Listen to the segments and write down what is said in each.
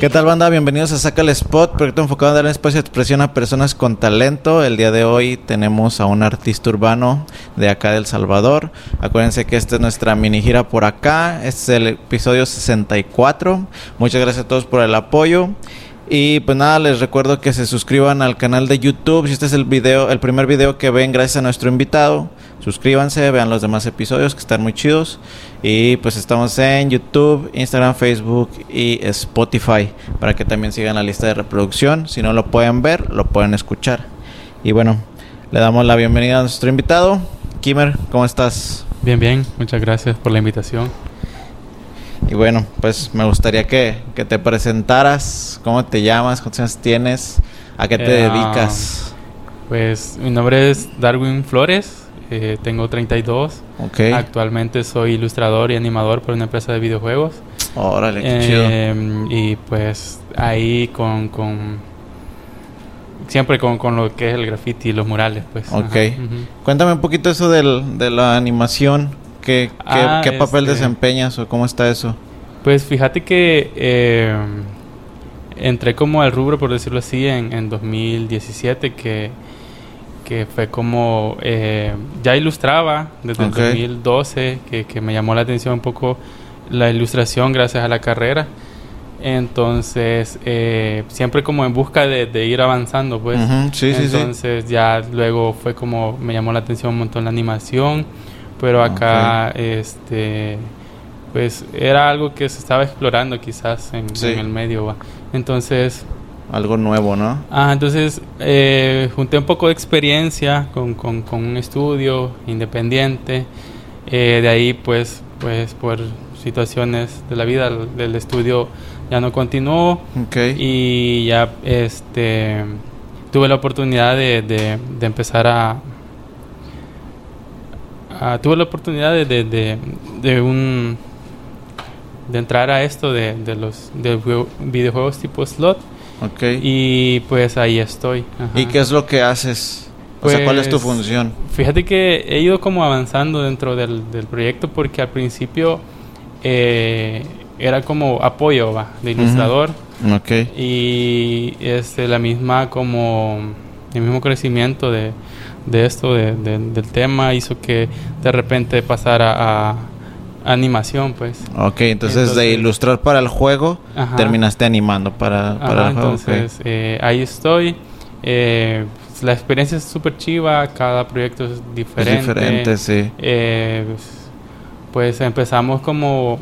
¿Qué tal banda? Bienvenidos a Saca el Spot, proyecto enfocado en dar espacio de expresión a personas con talento. El día de hoy tenemos a un artista urbano de acá del Salvador. Acuérdense que esta es nuestra mini gira por acá. Este es el episodio 64. Muchas gracias a todos por el apoyo. Y pues nada, les recuerdo que se suscriban al canal de YouTube. Si este es el video, el primer video que ven gracias a nuestro invitado, suscríbanse, vean los demás episodios que están muy chidos. Y pues estamos en YouTube, Instagram, Facebook y Spotify para que también sigan la lista de reproducción. Si no lo pueden ver, lo pueden escuchar. Y bueno, le damos la bienvenida a nuestro invitado. Kimmer, ¿cómo estás? Bien, bien, muchas gracias por la invitación. Y bueno, pues me gustaría que, que te presentaras, cómo te llamas, cuántos años tienes, a qué te Eh, dedicas. Pues mi nombre es Darwin Flores, eh, tengo 32. Ok. Actualmente soy ilustrador y animador por una empresa de videojuegos. Órale, qué chido. Eh, y pues ahí con, con siempre con, con lo que es el graffiti y los murales, pues. Ok. Ajá. Cuéntame un poquito eso del, de la animación. ¿Qué, qué, Ah, qué papel este- desempeñas o cómo está eso? Pues fíjate que eh, entré como al rubro, por decirlo así, en, en 2017, que, que fue como... eh, ya ilustraba desde el 2012, que, que me llamó la atención un poco la ilustración gracias a la carrera. Entonces, eh, siempre como en busca de, de ir avanzando, pues. Ujú, sí, sí, sí. Entonces ya luego fue como me llamó la atención un montón la animación, pero acá este pues era algo que se estaba explorando quizás en, en el medio. ¿va? Entonces, Algo nuevo, ¿no? ah, entonces eh, junté un poco de experiencia con, con, con un estudio independiente. Eh, de ahí pues pues por situaciones de la vida el- del estudio ya no continuó Ok. y ya este tuve la oportunidad de, de- de empezar a, a- tuve la oportunidad de, de, un de entrar a esto de, de los de jue- videojuegos tipo slot ok. y pues ahí estoy ajá. ¿Y qué es lo que haces? O sea, ¿cuál es tu Pues, función? Fíjate que he ido como avanzando dentro del, del proyecto porque al principio eh, era como apoyo ¿va? de ilustrador Ok. y este la misma como el mismo crecimiento de, de esto de- de- del tema hizo que de repente pasara a, animación pues Ok, entonces, de ilustrar para el juego, Ajá. terminaste animando para, para Ajá, el juego. entonces eh, ahí estoy Eh, pues, la experiencia es súper chiva cada proyecto es Es diferente diferente, sí. Eh, pues empezamos como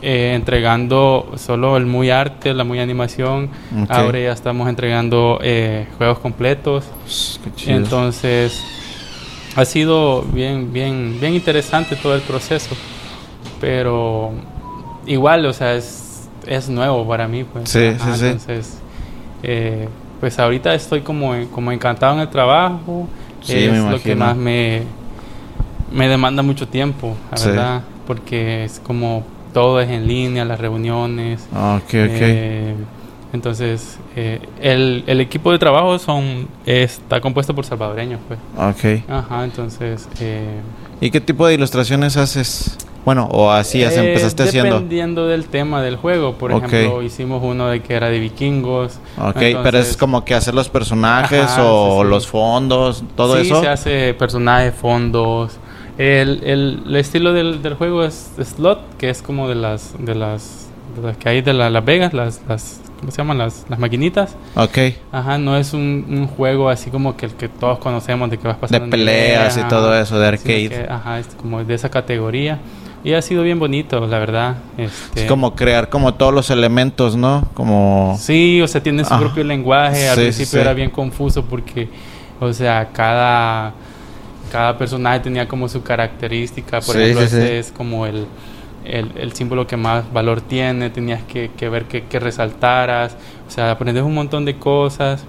entregando solo el muy arte, la muy animación. Ahora ya estamos entregando juegos completos. Qué chido. Entonces ha sido bien, bien, bien interesante todo el proceso. Pero igual, o sea, es, es nuevo para mí. Pues. Sí, sí, sí. Entonces, eh, pues ahorita estoy como, como encantado en el trabajo. Sí, es me lo que más me, me demanda mucho tiempo, la Sí. verdad. Porque es como todo es en línea, las reuniones. Ok, ok. Eh, entonces, eh, el, el equipo de trabajo son está compuesto por salvadoreños, pues. ok. Ajá, entonces... Eh, ¿Y qué tipo de ilustraciones haces? Bueno, o así ya eh, empezaste haciendo. Dependiendo del tema del juego. Por ejemplo, hicimos uno de que era de vikingos. Ok, pero es como que hacer los personajes Ajá, o sí, sí. los fondos, todo sí, eso. se hace personajes, fondos. El, el, el estilo del, del juego es slot, que es como de las de las, de las que hay de la- Las Vegas, las, las ¿cómo se llaman? Las, las maquinitas. Ok, Ajá, no es un, un juego así como que el que todos conocemos de que vas de pasando peleas y todo eso, de arcade. que, ajá, es como de esa categoría. Y ha sido bien bonito, la verdad. Este, Es como crear como todos los elementos, ¿no? Como... Sí, o sea, tiene su Ah, propio lenguaje. Al sí, principio sí. era bien confuso porque, o sea, cada, cada personaje tenía como su característica. Por Sí, ejemplo, este es como el, el, el símbolo que más valor tiene. Tenías que, que ver que, que resaltaras. O sea, aprendes un montón de cosas.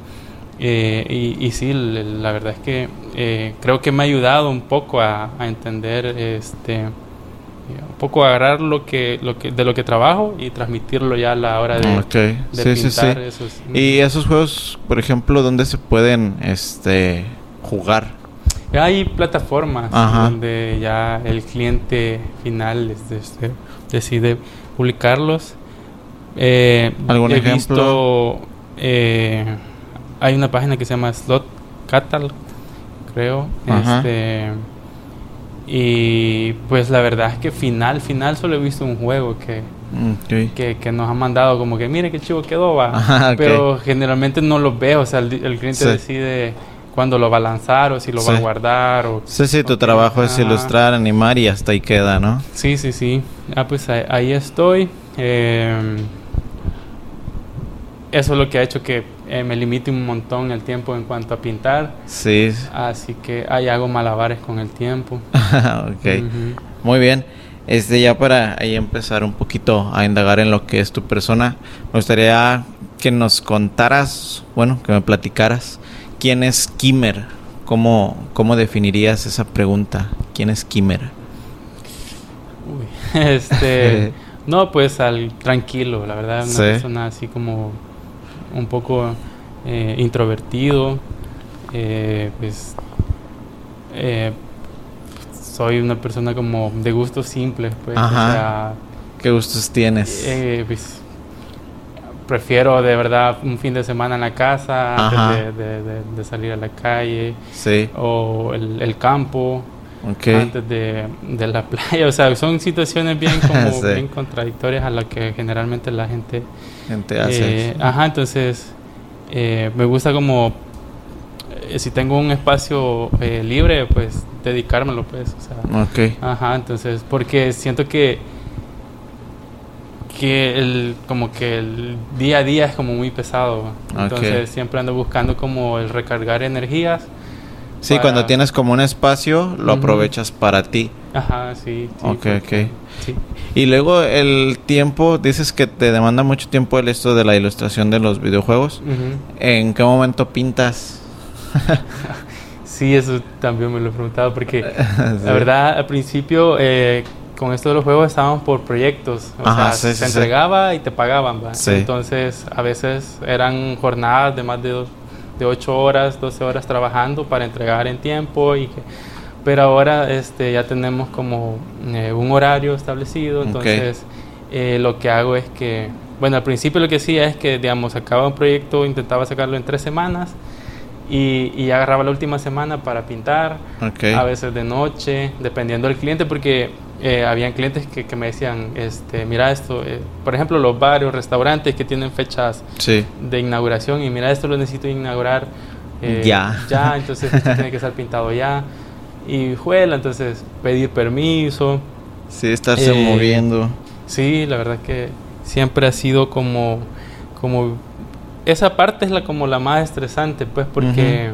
Eh, y, y sí, la verdad es que eh, creo que me ha ayudado un poco a, a entender este un poco agarrar lo que, lo que de lo que trabajo y transmitirlo ya a la hora de, Ok, de sí, sí, sí. pintar esos. Y esos juegos, por ejemplo, ¿dónde se pueden este jugar? Hay plataformas Ajá. donde ya el cliente final es- este, decide publicarlos. Eh, ¿Algún he ejemplo? visto, eh, hay una página que se llama Slot Catalog, creo. Ajá. Este, y pues la verdad es que final, final solo he visto un juego que, Mm, que, que nos han mandado como que mire qué chivo quedó, va. Ajá, ok. Pero generalmente no los veo, o sea, el, el cliente Sí. decide cuándo lo va a lanzar o si lo va a guardar. O, Sí, sí, tu trabajo es ilustrar, animar y hasta ahí queda, ¿no? Sí, sí, sí. Ah, pues ahí, ahí estoy. Eh, eso es lo que ha hecho que eh, me limite un montón el tiempo en cuanto a pintar. Sí. Así que ahí hago malabares con el tiempo. ok. Muy bien. Este, ya para ahí empezar un poquito a indagar en lo que es tu persona, me gustaría que nos contaras, bueno, que me platicaras, ¿quién es Kimmer? ¿Cómo, cómo definirías esa pregunta? ¿Quién es Kimmer? Uy, este, no, pues al tranquilo, la verdad, una Sí. persona así como un poco eh, introvertido, eh, pues eh, soy una persona como de gustos simples, pues, Ajá. o sea, ¿Qué gustos tienes? pues, prefiero de verdad un fin de semana en la casa Ajá. antes de, de- de- de salir a la calle sí, o el, el campo antes de, de la playa. O sea, son situaciones bien como Sí. bien contradictorias a lo que generalmente la gente Gente hace. eh, ajá, entonces eh, me gusta como eh, si tengo un espacio eh, libre, pues dedicármelo, pues. O sea, Ok. Ajá, entonces, porque siento que que el como que el día a día es como muy pesado. Entonces, siempre ando buscando como el recargar energías. Sí, para- cuando tienes como un espacio, lo aprovechas para ti. Ajá, sí. sí, Ok, porque- Sí. Y luego el tiempo, dices que te demanda mucho tiempo el esto de la ilustración de los videojuegos. ¿En qué momento pintas? Sí, eso también me lo he preguntado porque Sí. la verdad al principio eh, con esto de los juegos estábamos por proyectos, o Ajá, sea, sí, se entregaba y te pagaban, ¿va? Sí. entonces a veces eran jornadas de más de, dos- de 8 horas, 12 horas trabajando para entregar en tiempo y que, pero ahora este ya tenemos como eh, un horario establecido, entonces eh, lo que hago es que, bueno, al principio lo que hacía es que, digamos, acababa un proyecto, intentaba sacarlo en tres semanas y, y agarraba la última semana para pintar, Ok. a veces de noche, dependiendo del cliente, porque eh, habían clientes que, que me decían, este, mira esto, eh, por ejemplo, los bares, restaurantes que tienen fechas Sí. de inauguración y mira esto lo necesito inaugurar eh, Ya. ya, entonces esto tiene que estar pintado ya y juela, entonces pedir permiso. Sí, estarse Eh, moviendo. Sí, la verdad que siempre ha sido como, como esa parte es la como la más estresante, pues, porque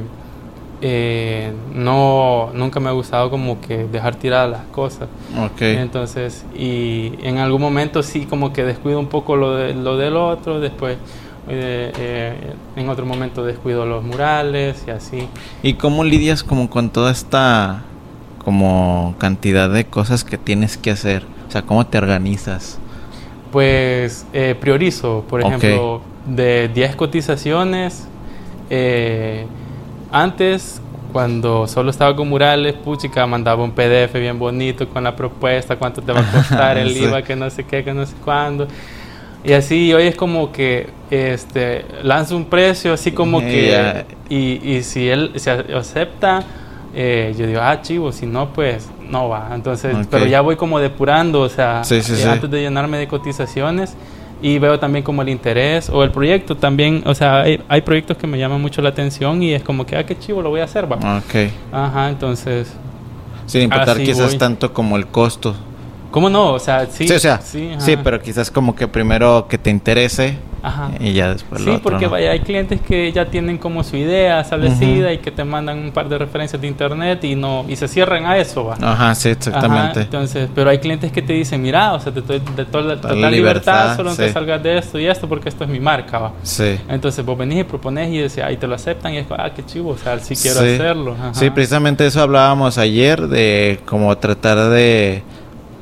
eh, no nunca me ha gustado como que dejar tiradas las cosas. Ok. Entonces, y en algún momento sí como que descuido un poco lo de lo del otro, después eh, eh, en otro momento descuido los murales y así. ¿Y cómo lidias como con toda esta como cantidad de cosas que tienes que hacer? O sea, ¿cómo te organizas? Pues eh, priorizo, por ejemplo, de 10 cotizaciones, eh, antes, cuando solo estaba con murales, puchica, mandaba un PDF bien bonito con la propuesta, cuánto te va a costar el Sí. IVA, que no sé qué, que no sé cuándo. Y así hoy es como que este lanzo un precio así como que Ya. y, y si él se acepta eh, yo digo ah chivo si no pues no va entonces Ok. pero ya voy como depurando o sea Sí, sí, eh, sí. antes de llenarme de cotizaciones y veo también como el interés o el proyecto también o sea hay, hay proyectos que me llaman mucho la atención y es como que ah qué chivo lo voy a hacer va Ok. ajá entonces Sin importar quizás voy. tanto como el costo. cómo no o sea sí Sí, o sea, sí, pero quizás como que primero que te interese Ajá. y ya después Sí, otro, porque ¿no? vaya, hay clientes que ya tienen como su idea establecida y que te mandan un par de referencias de internet y no y se cierran a eso, va. Ajá, sí, Ajá, exactamente. entonces, pero hay clientes que te dicen, mira, o sea, te doy de toda total libertad, libertad, solo no te salgas de esto y esto porque esto es mi marca, va. Sí. Entonces vos venís y proponés y decís, ahí te lo aceptan y es ah, qué chivo, o sea, sí quiero Sí. hacerlo. Ajá. Sí, precisamente eso hablábamos ayer de como tratar de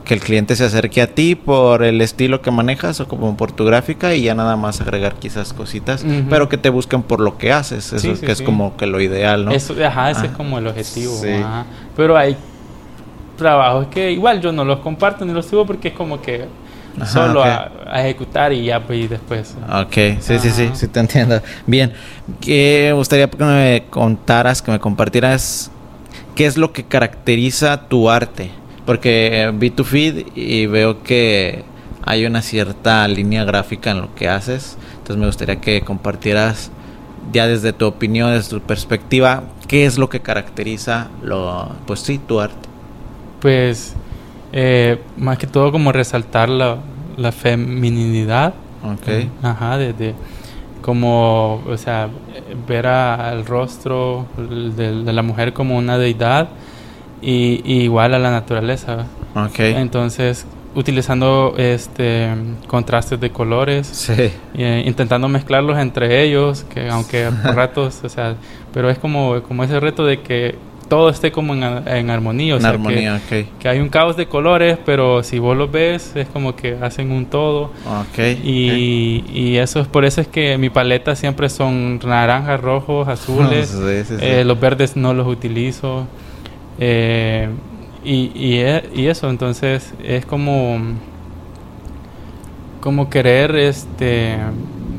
que el cliente se acerque a ti por el estilo que manejas o como por tu gráfica y ya nada más agregar quizás cositas, pero que te busquen por lo que haces, eso Sí, es sí, que es como que lo ideal, ¿no? Eso, ajá, ese Ah, es como el objetivo. ajá. Pero hay trabajos que igual yo no los comparto ni los subo porque es como que Ajá, Solo a, ejecutar y ya, pues, y después. Ok, sí, sí, sí, sí, te entiendo. Bien, me gustaría que me contaras, que me compartieras qué es lo que caracteriza tu arte. Porque vi tu feed y veo que hay una cierta línea gráfica en lo que haces. Entonces me gustaría que compartieras ya desde tu opinión, desde tu perspectiva, qué es lo que caracteriza lo, pues sí, tu arte. Pues eh, más que todo como resaltar la, la feminidad. Ok. Ajá, de, como, o sea, ver al rostro de, la mujer como una deidad y, igual a la naturaleza. Entonces, utilizando este contrastes de colores, sí. eh, intentando mezclarlos entre ellos, que aunque por ratos, o sea, pero es como, como ese reto de que todo esté como en, en armonía. O sea, armonía, que, que, hay un caos de colores, pero si vos los ves, es como que hacen un todo. Okay, y, y eso es por eso es que mi paleta siempre son naranjas, rojos, azules. Eh, los verdes no los utilizo. Eh, y, y, e, y, eso, entonces es como como querer este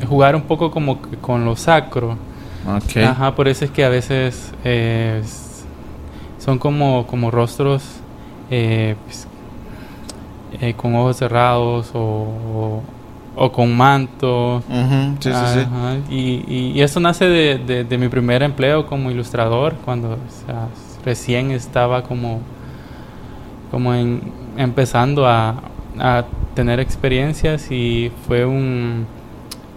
jugar un poco como con lo sacro. Okay. Ajá, por eso es que a veces eh, son como, como rostros eh, pues, eh, con ojos cerrados o, o, con manto. sí, sí, sí. Y, y, eso nace de, de, mi primer empleo como ilustrador, cuando recién estaba como, como en, empezando a, a tener experiencias y fue un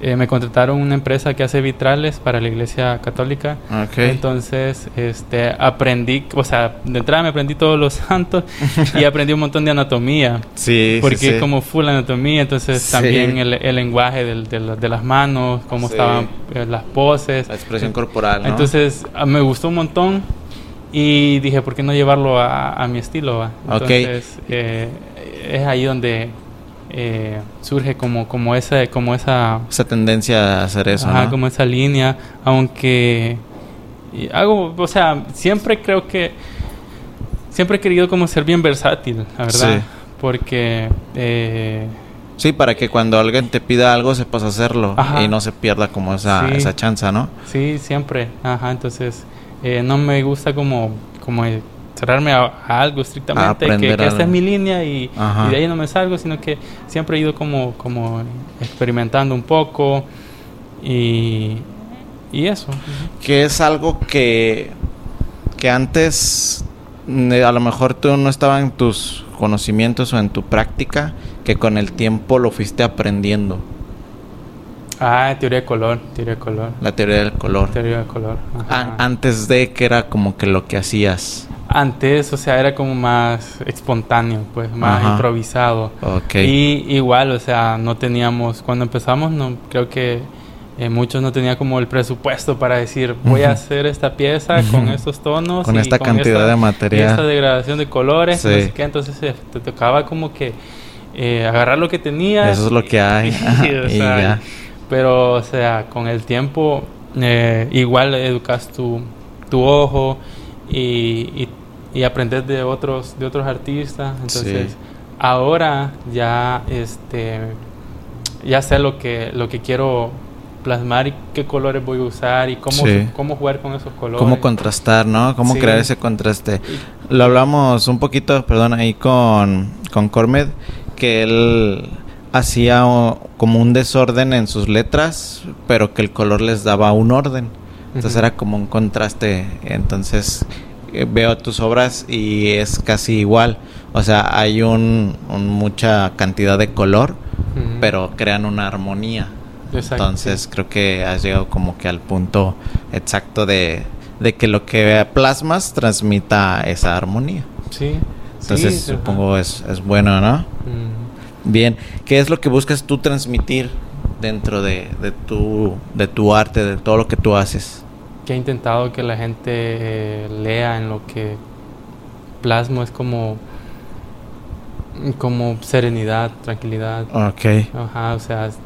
eh, me contrataron una empresa que hace vitrales para la iglesia católica. Entonces, este, aprendí, o sea, de entrada me aprendí todos los santos y aprendí un montón de anatomía. Sí, Porque es como full anatomía, entonces también el, el lenguaje del, de las manos, cómo estaban eh, las poses. La expresión corporal, ¿no? Entonces, me gustó un montón y dije, ¿por qué no llevarlo a, a mi estilo? Entonces, eh, es ahí donde eh, surge como, como, esa, como esa... Esa tendencia a hacer eso, como esa línea, aunque hago, o sea, siempre creo que... Siempre he querido como ser bien versátil, la verdad. Porque... Eh, sí, para que cuando alguien te pida algo sepas hacerlo y no se pierda como esa, esa chance, ¿no? Sí, siempre. Ajá, entonces eh, no me gusta como, como cerrarme a, algo estrictamente, que, que, esta es mi línea y, de ahí no me salgo, sino que siempre he ido como, como experimentando un poco y, y eso. Que es algo que, que antes a lo mejor tú no estaba en tus conocimientos o en tu práctica, que con el tiempo lo fuiste aprendiendo. Ah, teoría de color, teoría de color. La teoría del color. Teoría del color. antes de que era como que lo que hacías. Antes, o sea, era como más espontáneo, pues, más improvisado. Y igual, o sea, no teníamos, cuando empezamos, no creo que eh, muchos no tenían como el presupuesto para decir, voy a hacer esta pieza con estos tonos. Con esta cantidad de material. Y esta degradación de colores. entonces eh, te tocaba como que eh, agarrar lo que tenías. Eso es lo que hay. y, ya. Pero, o sea, con el tiempo, igual educas tu, tu ojo y, y aprender de otros de otros artistas entonces ahora ya este ya sé lo que lo que quiero plasmar y qué colores voy a usar y cómo, cómo jugar con esos colores. Cómo contrastar, ¿no? Cómo crear ese contraste. Lo hablamos un poquito, perdón, ahí con, con Cormed, que él hacía como un desorden en sus letras, pero que el color les daba un orden. Entonces era como un contraste. Entonces eh, veo tus obras y es casi igual. O sea, hay un, mucha cantidad de color, pero crean una armonía. Entonces creo que has llegado como que al punto exacto de, que lo que plasmas transmita esa armonía. Sí. Entonces supongo es, es bueno, ¿no? Bien, ¿qué es lo que buscas tú transmitir dentro de, de, tu, de tu arte, de todo lo que tú haces? que he intentado que la gente eh, lea en lo que plasmo es como como serenidad, tranquilidad. Ok. Ajá, o sea, es,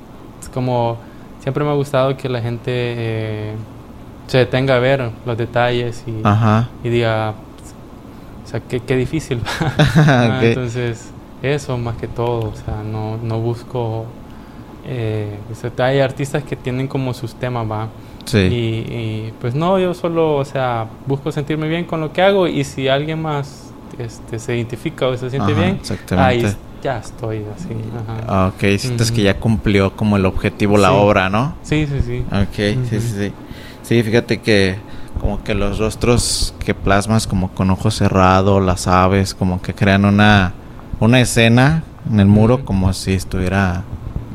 como siempre me ha gustado que la gente eh, se detenga a ver los detalles y, y diga, o sea, qué, qué difícil. Entonces, eso más que todo, o sea, no, no busco... Eh, hay artistas que tienen como sus temas, va. Sí. Y, pues no, yo solo, o sea, busco sentirme bien con lo que hago y si alguien más este, se identifica o se siente bien, ahí ya estoy así. Ajá. Ah, ok, sientes que ya cumplió como el objetivo la obra, ¿no? Sí, sí, sí. Ok, sí, sí, sí. Sí, fíjate que como que los rostros que plasmas como con ojos cerrados, las aves, como que crean una, una escena en el muro como si estuviera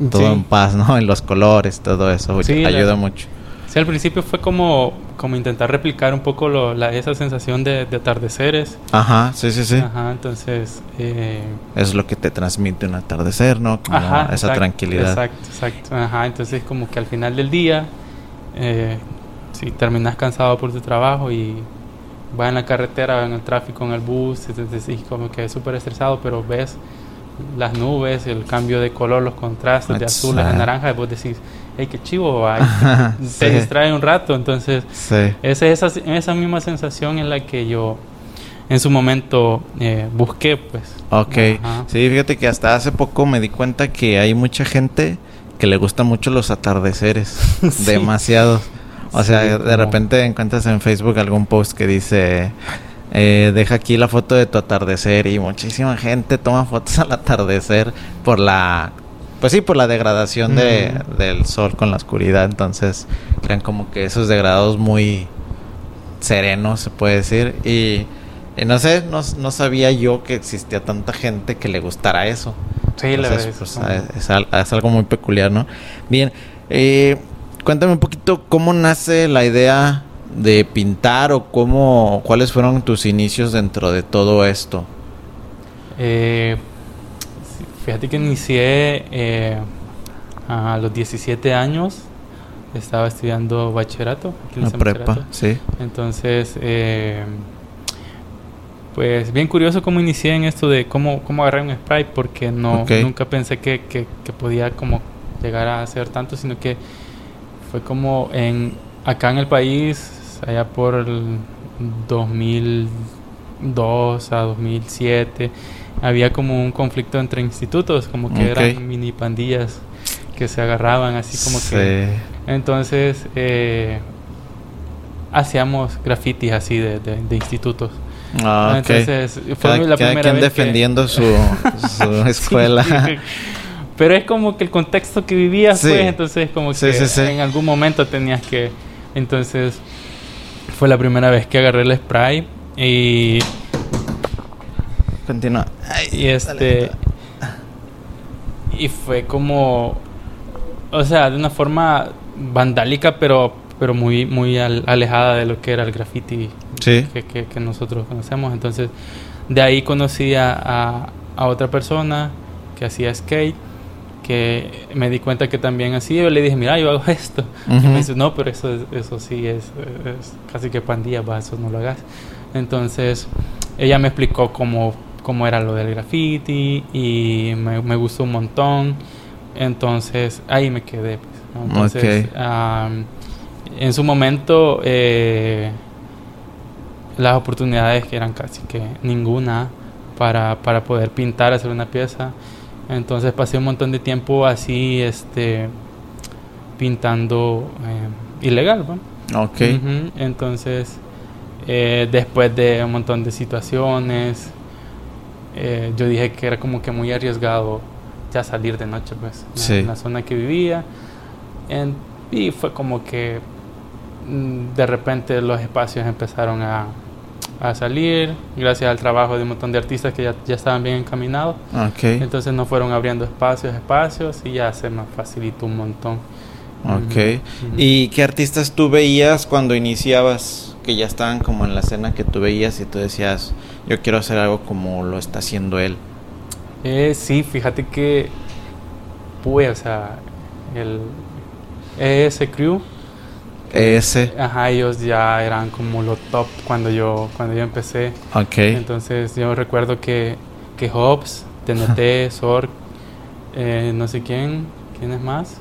todo en paz, ¿no? En los colores, todo eso, sí, ayuda mucho. Sí, al principio fue como, como intentar replicar un poco lo, la, esa sensación de, atardeceres. Ajá, sí, sí, sí. Ajá, entonces... Eh... Es lo que te transmite un atardecer, ¿no? Como Ajá, esa tranquilidad. Exacto, exacto. Ajá, entonces como que al final del día, eh, si terminas cansado por tu trabajo y vas en la carretera, en el tráfico, en el bus, y como que es súper estresado, pero ves las nubes, el cambio de color, los contrastes de azul a naranja, y vos decís hey, qué chivo, te distrae un rato. Entonces, es esa, esa misma sensación en la que yo en su momento eh, busqué, pues. Ok, sí, fíjate que hasta hace poco me di cuenta que hay mucha gente que le gusta mucho los atardeceres, demasiado. O sea, de repente encuentras en Facebook algún post que dice, eh, deja aquí la foto de tu atardecer y muchísima gente toma fotos al atardecer por la pues sí, por la degradación de, del sol con la oscuridad. Entonces, crean como que esos degradados muy serenos, se puede decir. Y, no sé, no, no, sabía yo que existía tanta gente que le gustara eso. Sí, la verdad. Pues, es, es, algo muy peculiar, ¿no? Bien, eh, cuéntame un poquito cómo nace la idea de pintar o cómo, cuáles fueron tus inicios dentro de todo esto. Eh, Fíjate que inicié eh, a los 17 años, estaba estudiando bachillerato. Aquí en prepa, sí. Entonces, eh, pues bien curioso cómo inicié en esto de cómo, cómo agarrar un spray, porque no nunca pensé que, que, podía como llegar a hacer tanto, sino que fue como en acá en el país, allá por el 2002 a 2007 había como un conflicto entre institutos, como que eran mini pandillas que se agarraban así como que... Entonces eh, hacíamos grafitis así de, de, institutos. Ah, Entonces fue la primera quien defendiendo su, su escuela. Pero es como que el contexto que vivías, pues, entonces como que en algún momento tenías que... Entonces fue la primera vez que agarré el spray y Continúa. y este. Y fue como. O sea, de una forma vandálica, pero pero muy muy alejada de lo que era el graffiti que, que, nosotros conocemos. Entonces, de ahí conocí a, a, otra persona que hacía skate, que me di cuenta que también hacía. Yo le dije, mira, yo hago esto. Y me dice, no, pero eso, eso sí es, es casi que pandilla, va, eso no lo hagas. Entonces, ella me explicó cómo cómo era lo del graffiti y me, gustó un montón. Entonces ahí me quedé. Pues, Entonces, en su momento eh, las oportunidades que eran casi que ninguna para, para poder pintar, hacer una pieza. Entonces pasé un montón de tiempo así, este, pintando eh, ilegal. Entonces, eh, después de un montón de situaciones, eh, yo dije que era como que muy arriesgado ya salir de noche, pues, en la zona que vivía. y fue como que mm, de repente los espacios empezaron a, a, salir, gracias al trabajo de un montón de artistas que ya, ya estaban bien encaminados. Okay. Entonces nos fueron abriendo espacios, espacios y ya se nos facilitó un montón. Ok. ¿Y qué artistas tú veías cuando iniciabas? que ya estaban como en la escena que tú veías y tú decías, yo quiero hacer algo como lo está haciendo él? Eh, sí, fíjate que, pues, o sea, el ES Crew. ES. Ajá, ellos ya eran como lo top cuando yo, cuando yo empecé. Ok. Entonces yo recuerdo que, que Hobbs, TNT, Sorg, eh, no sé quién, quién es más,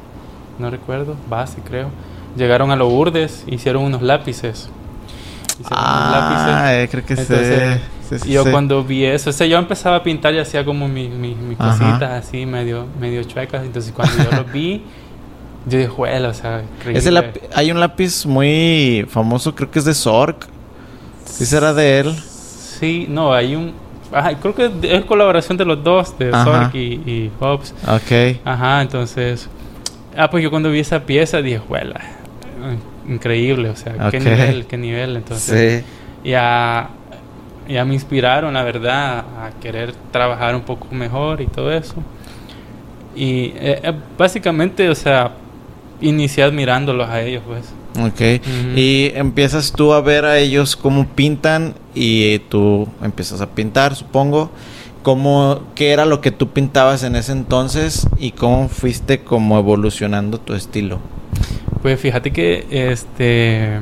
no recuerdo, Base creo. Llegaron a los Urdes, hicieron unos lápices ah, eh, creo que Entonces, y yo cuando vi eso, o sea, yo empezaba a pintar y hacía como mis mi, mi cositas así, medio, medio chuecas. Entonces cuando yo lo vi, yo dije, bueno, o sea, increíble. hay un lápiz muy famoso, creo que es de Zork. ¿Sí será de él? Sí, no, hay un... Ajá, creo que es colaboración de los dos, de Zork y, y Hobbs. Ok. Ajá, entonces... Ah, pues yo cuando vi esa pieza dije, bueno, increíble, o sea, qué nivel, qué nivel. Entonces, sí. ya, ya me inspiraron, la verdad, a querer trabajar un poco mejor y todo eso. Y eh, eh, básicamente, o sea, inicié admirándolos a ellos, pues. Ok. Y empiezas tú a ver a ellos cómo pintan y tú empiezas a pintar, supongo. ¿Cómo, ¿Qué era lo que tú pintabas en ese entonces y cómo fuiste como evolucionando tu estilo? Pues fíjate que este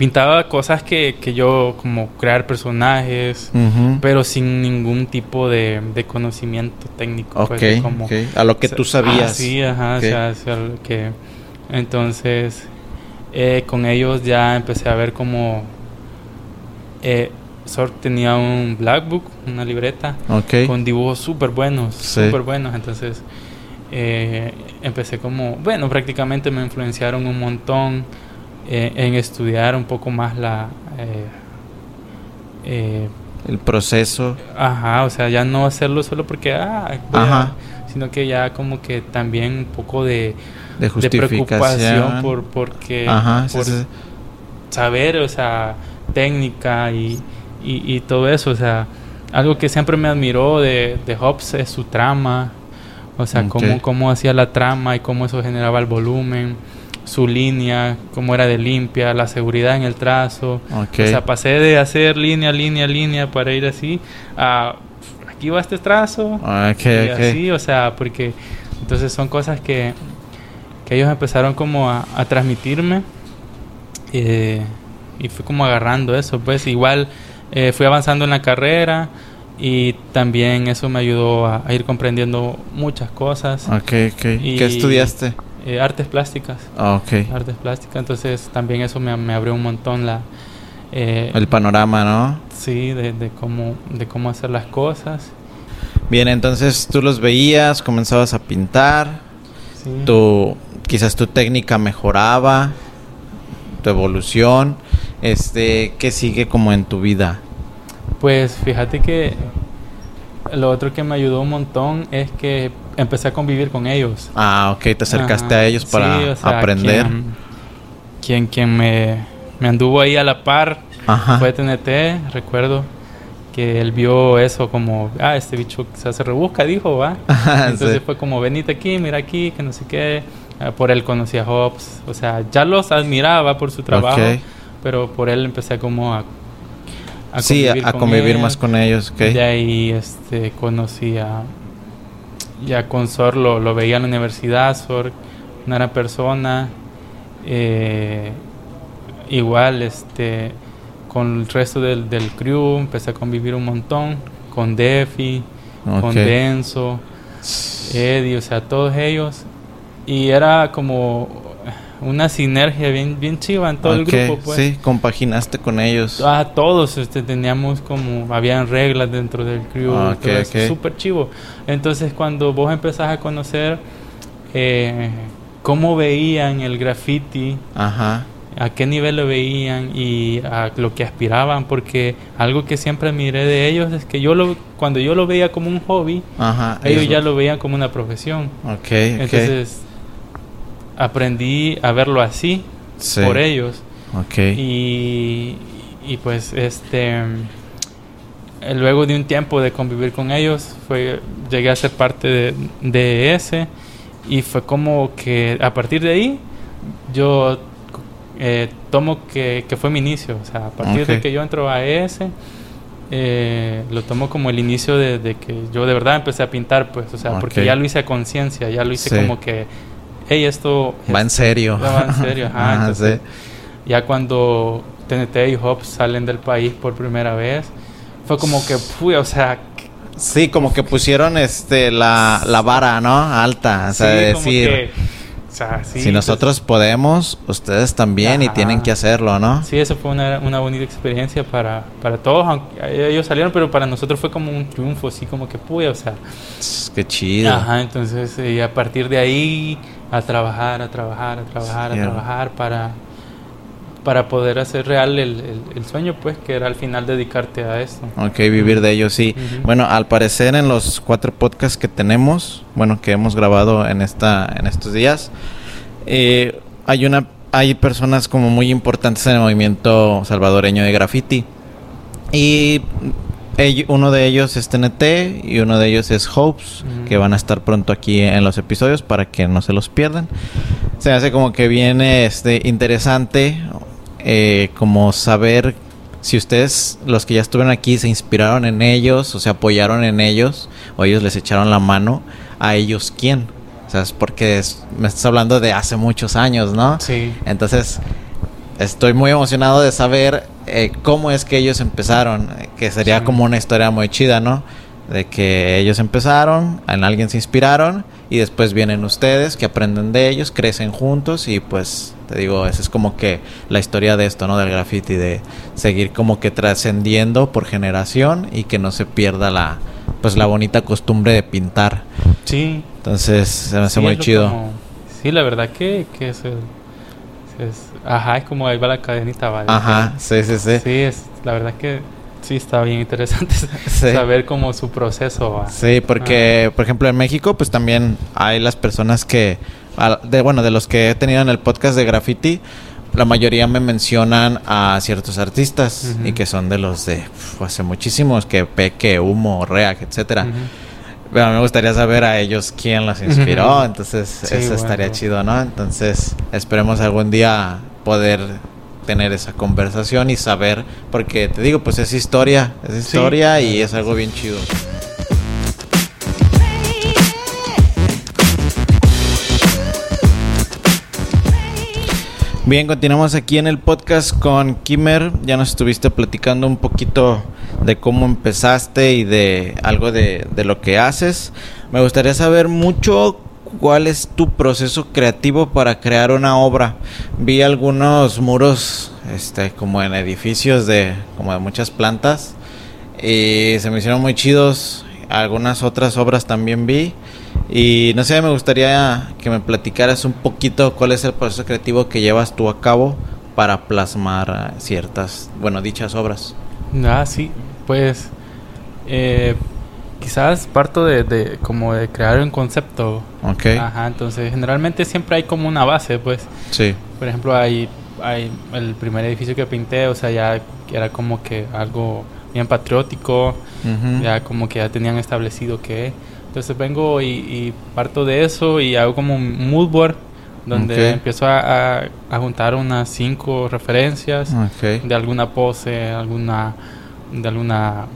pintaba cosas que, que yo como crear personajes, pero sin ningún tipo de, conocimiento técnico. Pues, como, A lo que tú sabías. sí, ajá, o sea, que entonces eh, con ellos ya empecé a ver como eh, Sork tenía un black book, una libreta con dibujos súper buenos, súper buenos, entonces eh, empecé como, bueno, prácticamente me influenciaron un montón eh, en estudiar un poco más la... Eh, el proceso. Ajá, o sea, ya no hacerlo solo porque, ah, sino que ya como que también un poco de, de, preocupación por, porque, por saber, o sea, técnica y, y, todo eso, o sea, algo que siempre me admiró de, de Hobbes es su trama, o sea, cómo, cómo hacía la trama y cómo eso generaba el volumen, su línea, cómo era de limpia, la seguridad en el trazo. O sea, pasé de hacer línea, línea, línea para ir así a aquí va este trazo. y así, o sea, porque entonces son cosas que, que ellos empezaron como a, transmitirme eh, y fui como agarrando eso, pues igual eh, fui avanzando en la carrera y también eso me ayudó a, ir comprendiendo muchas cosas. Ok, ok. ¿Qué estudiaste? Eh, artes plásticas. Ah, ok. Artes plásticas, entonces también eso me, me abrió un montón la... Eh, El panorama, ¿no? Sí, de, de, cómo, de cómo hacer las cosas. Bien, entonces tú los veías, comenzabas a pintar, sí. tu, quizás tu técnica mejoraba, tu evolución, este, ¿qué sigue como en tu vida? Pues fíjate que lo otro que me ayudó un montón es que empecé a convivir con ellos. Ah, ok, te acercaste a ellos para aprender. Quien, quien, me, me, anduvo ahí a la par fue TNT, recuerdo que él vio eso como, ah, este bicho quizás se rebusca, dijo, va. Entonces fue como, venite aquí, mira aquí, que no sé qué. Ah, por él conocí a Hobbes, o sea, ya los admiraba por su trabajo, pero por él empecé como a a sí, a, convivir más con ellos. Okay. De ahí este, conocí a. Ya con Sor lo, veía en la universidad. Sor, una gran persona. Eh, igual, este, con el resto del, del crew empecé a convivir un montón. Con Defi, con Denso, Eddie, o sea, todos ellos. Y era como una sinergia bien, bien chiva en todo el grupo, pues. Sí, compaginaste con ellos. Ah, todos este, teníamos como, habían reglas dentro del crew, ah, súper chivo. Entonces, cuando vos empezás a conocer eh, cómo veían el graffiti, Ajá. a qué nivel lo veían y a lo que aspiraban, porque algo que siempre miré de ellos es que yo lo, cuando yo lo veía como un hobby, ellos ya lo veían como una profesión. Okay, Entonces aprendí a verlo así por ellos. Y, y pues este eh, luego de un tiempo de convivir con ellos fue llegué a ser parte de, de ese y fue como que a partir de ahí yo eh, tomo que, que, fue mi inicio. O sea a partir de que yo entro a ese eh, lo tomo como el inicio de, que yo de verdad empecé a pintar pues. O sea porque ya lo hice a conciencia ya lo hice como que hey, esto... Va en serio. Va en serio, ajá. Ya cuando TNT y Hobbs salen del país por primera vez, fue como que, fui, o sea... Sí, como que pusieron este la, la vara, ¿no? Alta, o sea, decir... o sea, sí, si nosotros podemos, ustedes también y Ajá. tienen que hacerlo, ¿no? Sí, eso fue una, una bonita experiencia para, para todos. aunque ellos salieron, pero para nosotros fue como un triunfo, así como que pude, o sea. Qué chido. Ajá, entonces eh, a partir de ahí a trabajar, a trabajar, a trabajar, Sí, a trabajar para, para poder hacer real el, el- el sueño, pues, que era al final dedicarte a esto. Ok, vivir de ello, sí. Ujú. Bueno, al parecer en los cuatro podcasts que tenemos, bueno, que hemos grabado en esta, en estos días, eh, hay una, hay personas como muy importantes en el movimiento salvadoreño de graffiti. Y uno de ellos es TNT y uno de ellos es Hopes, Ujú. que van a estar pronto aquí en los episodios para que no se los pierdan. Se hace como que viene este interesante eh, como saber si ustedes, los que ya estuvieron aquí, se inspiraron en ellos o se apoyaron en ellos o ellos les echaron la mano, a ellos quién. O sea, es porque es- me estás hablando de hace muchos años, ¿no? Sí. Entonces, estoy muy emocionado de saber eh, cómo es que ellos empezaron, que sería Sí. como una historia muy chida, ¿no? De que ellos empezaron, en alguien se inspiraron y después vienen ustedes que aprenden de ellos, crecen juntos y pues te digo, esa es como que la historia de esto, ¿no? Del graffiti, de seguir como que trascendiendo por generación y que no se pierda la pues la bonita costumbre de pintar. Sí. Entonces, se me hace Sí, muy chido. como- sí, la verdad que, que es, el- es- Ajá, es como ahí va la cadenita, ¿vale? Ajá, sí, sí, sí. Sí, es, la verdad que sí está bien interesante Sí. saber cómo su proceso va. Sí, porque, por ejemplo, en México, pues también hay las personas que, de, bueno, de los que he tenido en el podcast de graffiti, la mayoría me mencionan a ciertos artistas y que son de los de uf, hace muchísimos, que Peque, Humo, Reac, etcétera. Ujú. Pero me gustaría saber a ellos quién los inspiró, entonces Sí, eso bueno. estaría chido, ¿no? Entonces esperemos algún día poder tener esa conversación y saber, porque te digo, pues es historia, es Sí. historia y es algo bien chido. Bien, continuamos aquí en el podcast con Kimmer. Ya nos estuviste platicando un poquito de cómo empezaste y de algo de, de lo que haces. Me gustaría saber mucho cuál es tu proceso creativo para crear una obra. Vi algunos muros, este, como en edificios de, como de muchas plantas y se me hicieron muy chidos. Algunas otras obras también vi. Y no sé, me gustaría que me platicaras un poquito cuál es el proceso creativo que llevas tú a cabo para plasmar eh, ciertas, bueno, dichas obras. Ah, sí, pues eh, quizás parto de, de como de crear un concepto. Ok. Ajá, entonces generalmente siempre hay como una base, pues. Sí. Por ejemplo, hay, hay el primer edificio que pinté, o sea, ya era como que algo bien patriótico, Ujú. ya como que ya tenían establecido que entonces vengo y, y parto de eso y hago como un mood board donde Ok. empiezo a, a- a juntar unas cinco referencias Ok. de alguna pose alguna de alguna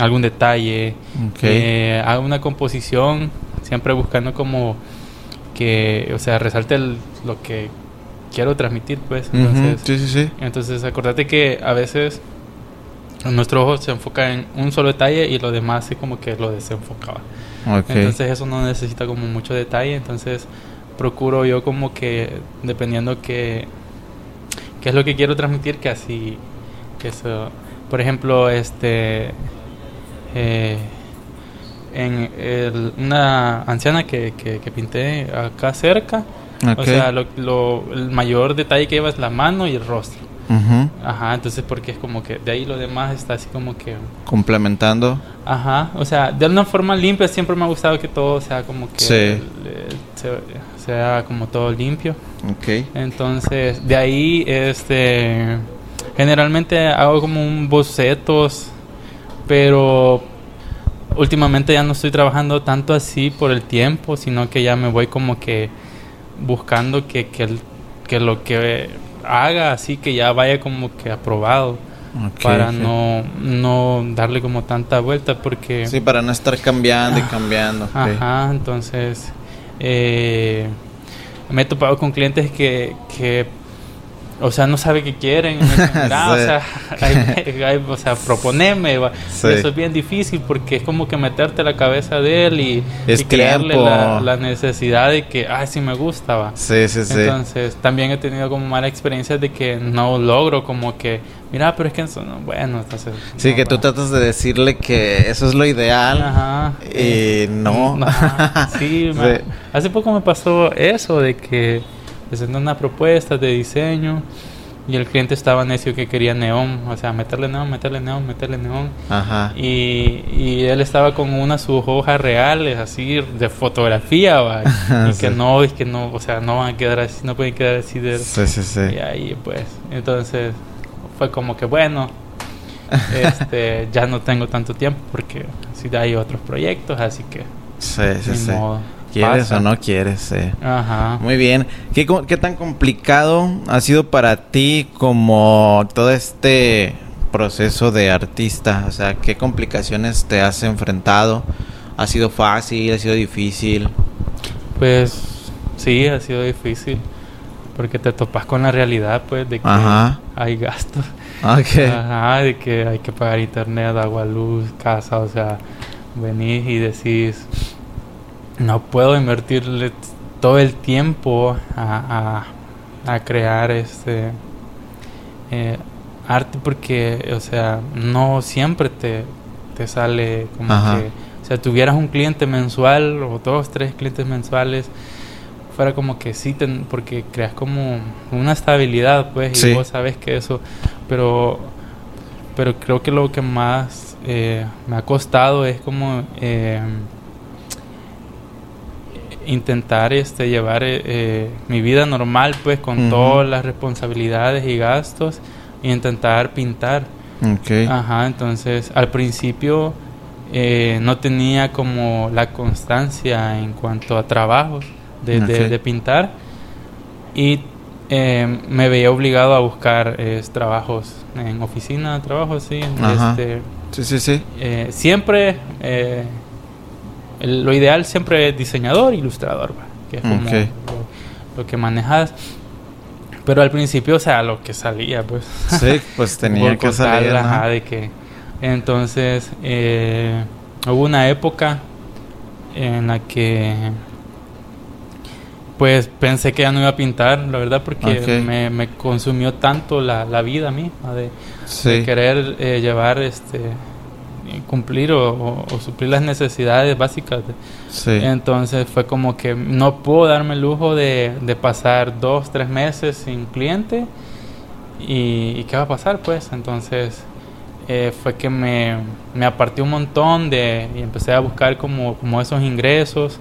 algún detalle Ok. Eh, hago una composición siempre buscando como que o sea resalte el- lo que quiero transmitir pues Sí, sí, sí. entonces, acordate que a veces nuestro ojo se enfoca en un solo detalle y lo demás es como que lo desenfocaba. Ok. Entonces, eso no necesita como mucho detalle. Entonces, procuro yo como que, dependiendo que qué es lo que quiero transmitir, que así, que eso, por ejemplo, este, eh, en el- una anciana que, que, que pinté acá cerca, Ok. o sea, lo, lo- el mayor detalle que lleva es la mano y el rostro. Ujú. Ajá, entonces porque es como que de ahí lo demás está así como que... Complementando. Ajá, o sea, de una forma limpia siempre me ha gustado que todo sea como que... Sí. le- se- sea como todo limpio. Ok. Entonces, de ahí, este... Generalmente hago como un bocetos, pero últimamente ya no estoy trabajando tanto así por el tiempo, sino que ya me voy como que buscando que, que, el- que lo que haga así que ya vaya como que aprobado para no, no darle como tanta vuelta porque Sí, para no estar cambiando y cambiando. ok. ajá entonces eh, me he topado con clientes que, que o sea, no sabe qué quieren. o, sea, o sea, proponeme. Eso es bien difícil porque es como que meterte la cabeza de él y, crearle la, necesidad de que, ay, sí me gusta, va. Sí, sí, sí. Entonces, también he tenido como mala experiencia de que no logro como que, mira, pero es que eso no, bueno, entonces... Sí, que tú tratas de decirle que eso es lo ideal Ajá, y no. sí, hace poco me pasó eso de que presentó una propuesta de diseño y el cliente estaba necio que quería neón, o sea, meterle neón, meterle neón, meterle neón. Ajá. Y, y él estaba con una sus hojas reales, así, de fotografía, ¿va? y que no, es que no, o sea, no van a quedar así, no pueden quedar así de... Sí, sí, sí. Y ahí, pues, entonces, fue como que, bueno, este, ya no tengo tanto tiempo porque sí hay otros proyectos, así que... Sí, sí, sí. ¿Quieres o no quieres? Ajá. Muy bien. ¿Qué, ¿Qué tan complicado ha sido para ti como todo este proceso de artista? O sea, ¿qué complicaciones te has enfrentado? ¿Ha sido fácil? ¿Ha sido difícil? Pues sí, ha sido difícil. Porque te topas con la realidad, pues, de que hay gastos. Okay. Ajá, de que hay que pagar internet, agua, luz, casa, o sea, venís y decís, no puedo invertirle todo el tiempo a, a, crear este eh, arte porque, o sea, no siempre te, te sale como que, o sea, tuvieras un cliente mensual o dos, tres clientes mensuales, fuera como que sí, porque creas como una estabilidad, pues, y vos sabes que eso, pero, pero creo que lo que más eh, me ha costado es como... Eh, intentar este llevar eh, eh, mi vida normal pues con todas las responsabilidades y gastos e intentar pintar. Okay. ajá entonces al principio eh, no tenía como la constancia en cuanto a trabajos de, de, pintar y me veía obligado a buscar trabajos en oficina trabajos sí este, sí sí sí. siempre lo ideal siempre es diseñador ilustrador, que es como lo, que manejas. Pero al principio, o sea, lo que salía, pues. Sí, pues tenía que salir. de que, entonces, eh, hubo una época en la que pues pensé que ya no iba a pintar, la verdad, porque me, me, consumió tanto la, la vida misma de, de querer eh, llevar este cumplir o, suplir las necesidades básicas. Entonces fue como que no puedo darme el lujo de, pasar dos, tres meses sin cliente. Y, qué va a pasar? Pues entonces eh, fue que me, me aparté un montón de, y empecé a buscar como, como esos ingresos.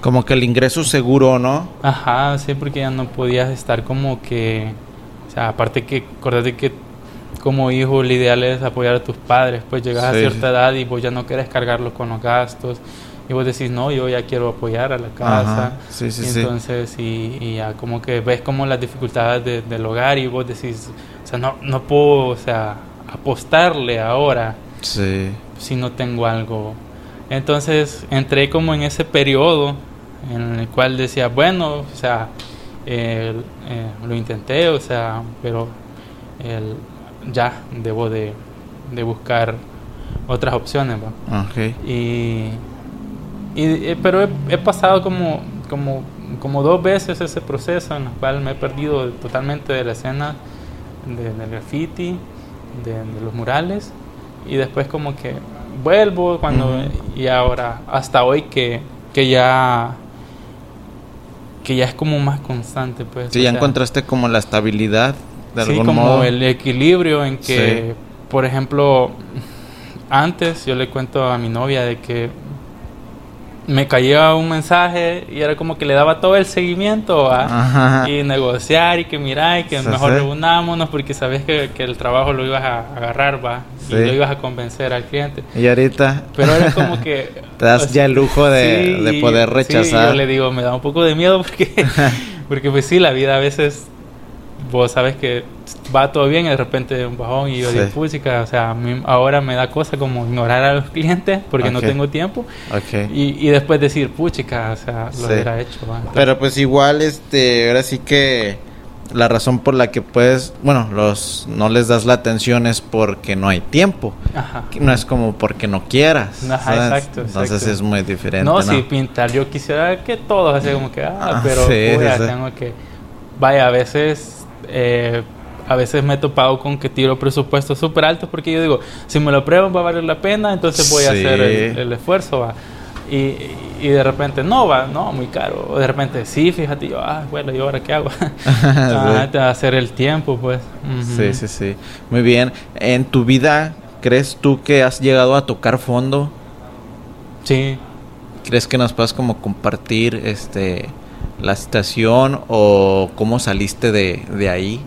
Como que el ingreso seguro, ¿no? Ajá, sí, porque ya no podías estar como que... O sea, aparte que, acordate que como hijo el ideal es apoyar a tus padres, pues llegas a cierta edad y vos ya no quieres cargarlos con los gastos y vos decís, no, yo ya quiero apoyar a la casa. Sí, sí, y entonces, y, ya como que ves como las dificultades del hogar y vos decís, o sea, no, no puedo, o sea, apostarle ahora si no tengo algo. Entonces entré como en ese periodo en el cual decía, bueno, o sea, eh, lo intenté, o sea, pero el, ya debo de, buscar otras opciones. Y, eh, pero he, pasado como, como, como dos veces ese proceso en el cual me he perdido totalmente de la escena del graffiti, de, los murales, y después como que vuelvo cuando y ahora hasta hoy que, que ya que ya es como más constante pues sí, ya encontraste como la estabilidad sí, como el equilibrio en que, por ejemplo, antes yo le cuento a mi novia de que me caía un mensaje y era como que le daba todo el seguimiento y negociar y que mira y que mejor reunámonos porque sabes que, el trabajo lo ibas a agarrar va y lo ibas a convencer al cliente. Y ahorita pero era como que te das ya el lujo de, poder rechazar yo le digo me da un poco de miedo porque porque pues sí la vida a veces vos sabes que va todo bien y de repente un bajón y yo digo, música, o sea, a mí ahora me da cosa como ignorar a los clientes porque no tengo tiempo y, y, después decir, puchica, o sea, lo hubiera hecho. Pero pues igual, este, ahora sí que la razón por la que puedes, bueno, los no les das la atención es porque no hay tiempo. Ajá. No es como porque no quieras. Ajá, ¿sabes? exacto, Entonces exacto. es muy diferente. No, No, sí, pintar. Yo quisiera que todos así como que, ah, Ah, pero sí, sí, sí. tengo que. Vaya, a veces. Eh, a veces me he topado con que tiro presupuestos súper altos porque yo digo, si me lo pruebo va a valer la pena, entonces voy a hacer el, el esfuerzo, va. Y, y de repente, no, va, no, muy caro. O de repente, sí, fíjate, yo, ah, bueno, ¿y ahora qué hago? ah, te va a hacer el tiempo, pues. Sí, sí, sí. Muy bien. En tu vida, ¿crees tú que has llegado a tocar fondo? Sí, ¿Crees que nos puedas como compartir este la situación o cómo saliste de, de ahí?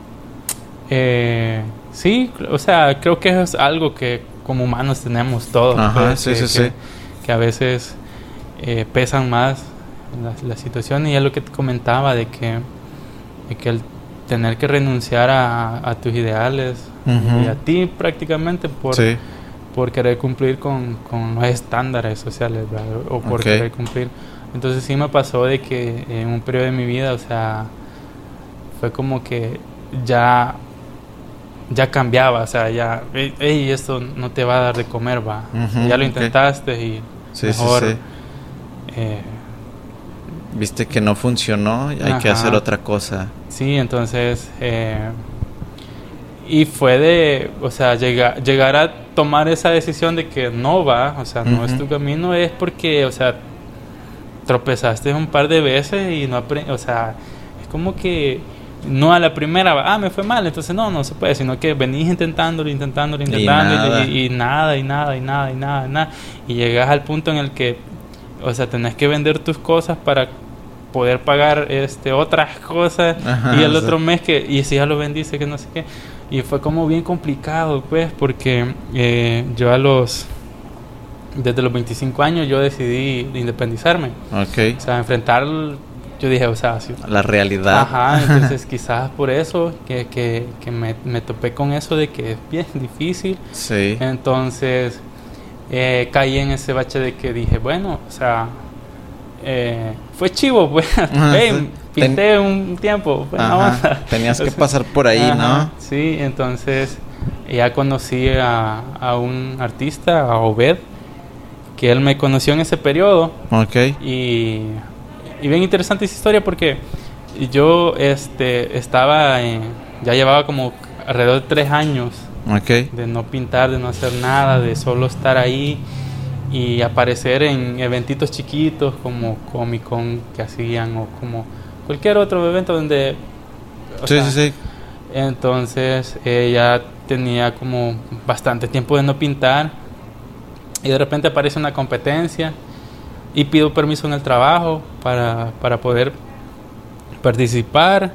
Eh, sí, o sea, creo que es algo que como humanos tenemos todos. Ajá, sí, que, sí, que- sí. que a veces eh, pesan más la, la situación y es lo que te comentaba de que, de que el tener que renunciar a, a tus ideales y a ti prácticamente por, Sí. por querer cumplir con, con los estándares sociales ¿verdad? o por querer cumplir. Entonces sí me pasó de que en un periodo de mi vida, o sea, fue como que ya ya cambiaba, o sea, ya, hey, esto no te va a dar de comer, va. Ya lo intentaste y Sí, mejor sí, sí. eh, Viste que no funcionó y hay que hacer otra cosa. Sí, entonces. eh, y fue de. O sea, llega- llegar a tomar esa decisión de que no va, o sea, no es tu camino, es porque, o sea, tropezaste un par de veces y no aprendes. O sea, es como que. No a la primera, ah, me fue mal, entonces no, no se puede, sino que venís intentándolo, intentándolo, intentándolo, y, y nada, y nada, y nada, y nada, y nada. Y llegas al punto en el que, o sea, tenés que vender tus cosas para poder pagar este otras cosas Ajá, y el otro mes que y si ya lo bendice que no sé qué y fue como bien complicado pues porque eh, yo a los desde los 25 años yo decidí independizarme Ok. o sea enfrentar yo dije o sea si- La realidad. ajá entonces quizás por eso que, que, que me, me topé con eso de que es bien difícil Sí. entonces eh, caí en ese bache de que dije, bueno, o sea, eh, fue chivo, pues. Hey, pinté un tiempo. buena Ajá. onda. Tenías que pasar por ahí, ajá, ¿no? Sí, entonces ya conocí a, a un artista, a Obed, que él me conoció en ese periodo. Ok. Y, y bien interesante esa historia porque yo este, estaba, ya llevaba como alrededor de tres años Ok. de no pintar, de no hacer nada, de solo estar ahí y aparecer en eventitos chiquitos como Comic Con que hacían o como cualquier otro evento donde... Sí, sea, sí, sí. Entonces ella tenía como bastante tiempo de no pintar y de repente aparece una competencia y pido permiso en el trabajo para, para poder participar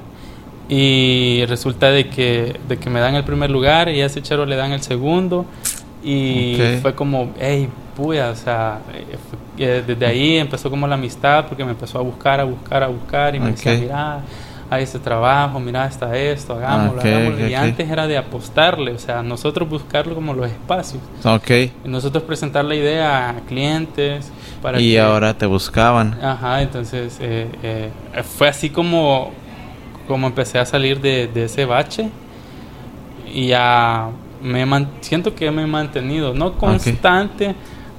y resulta de que, de que me dan el primer lugar y a ese chero le dan el segundo y fue como, hey, puya, o sea, eh, desde ahí empezó como la amistad porque me empezó a buscar, a buscar, a buscar y me decía, Ok. mira, hay este trabajo, mira, está esto, hagámoslo, Ok, hagámoslo. Y antes era de apostarle, o sea, nosotros buscarlo como los espacios, Ok. y nosotros presentar la idea a clientes. Para Y que- ahora te buscaban. Ajá, entonces eh, eh, fue así como, como empecé a salir de, de ese bache y ya me man- siento que me he mantenido, no constante,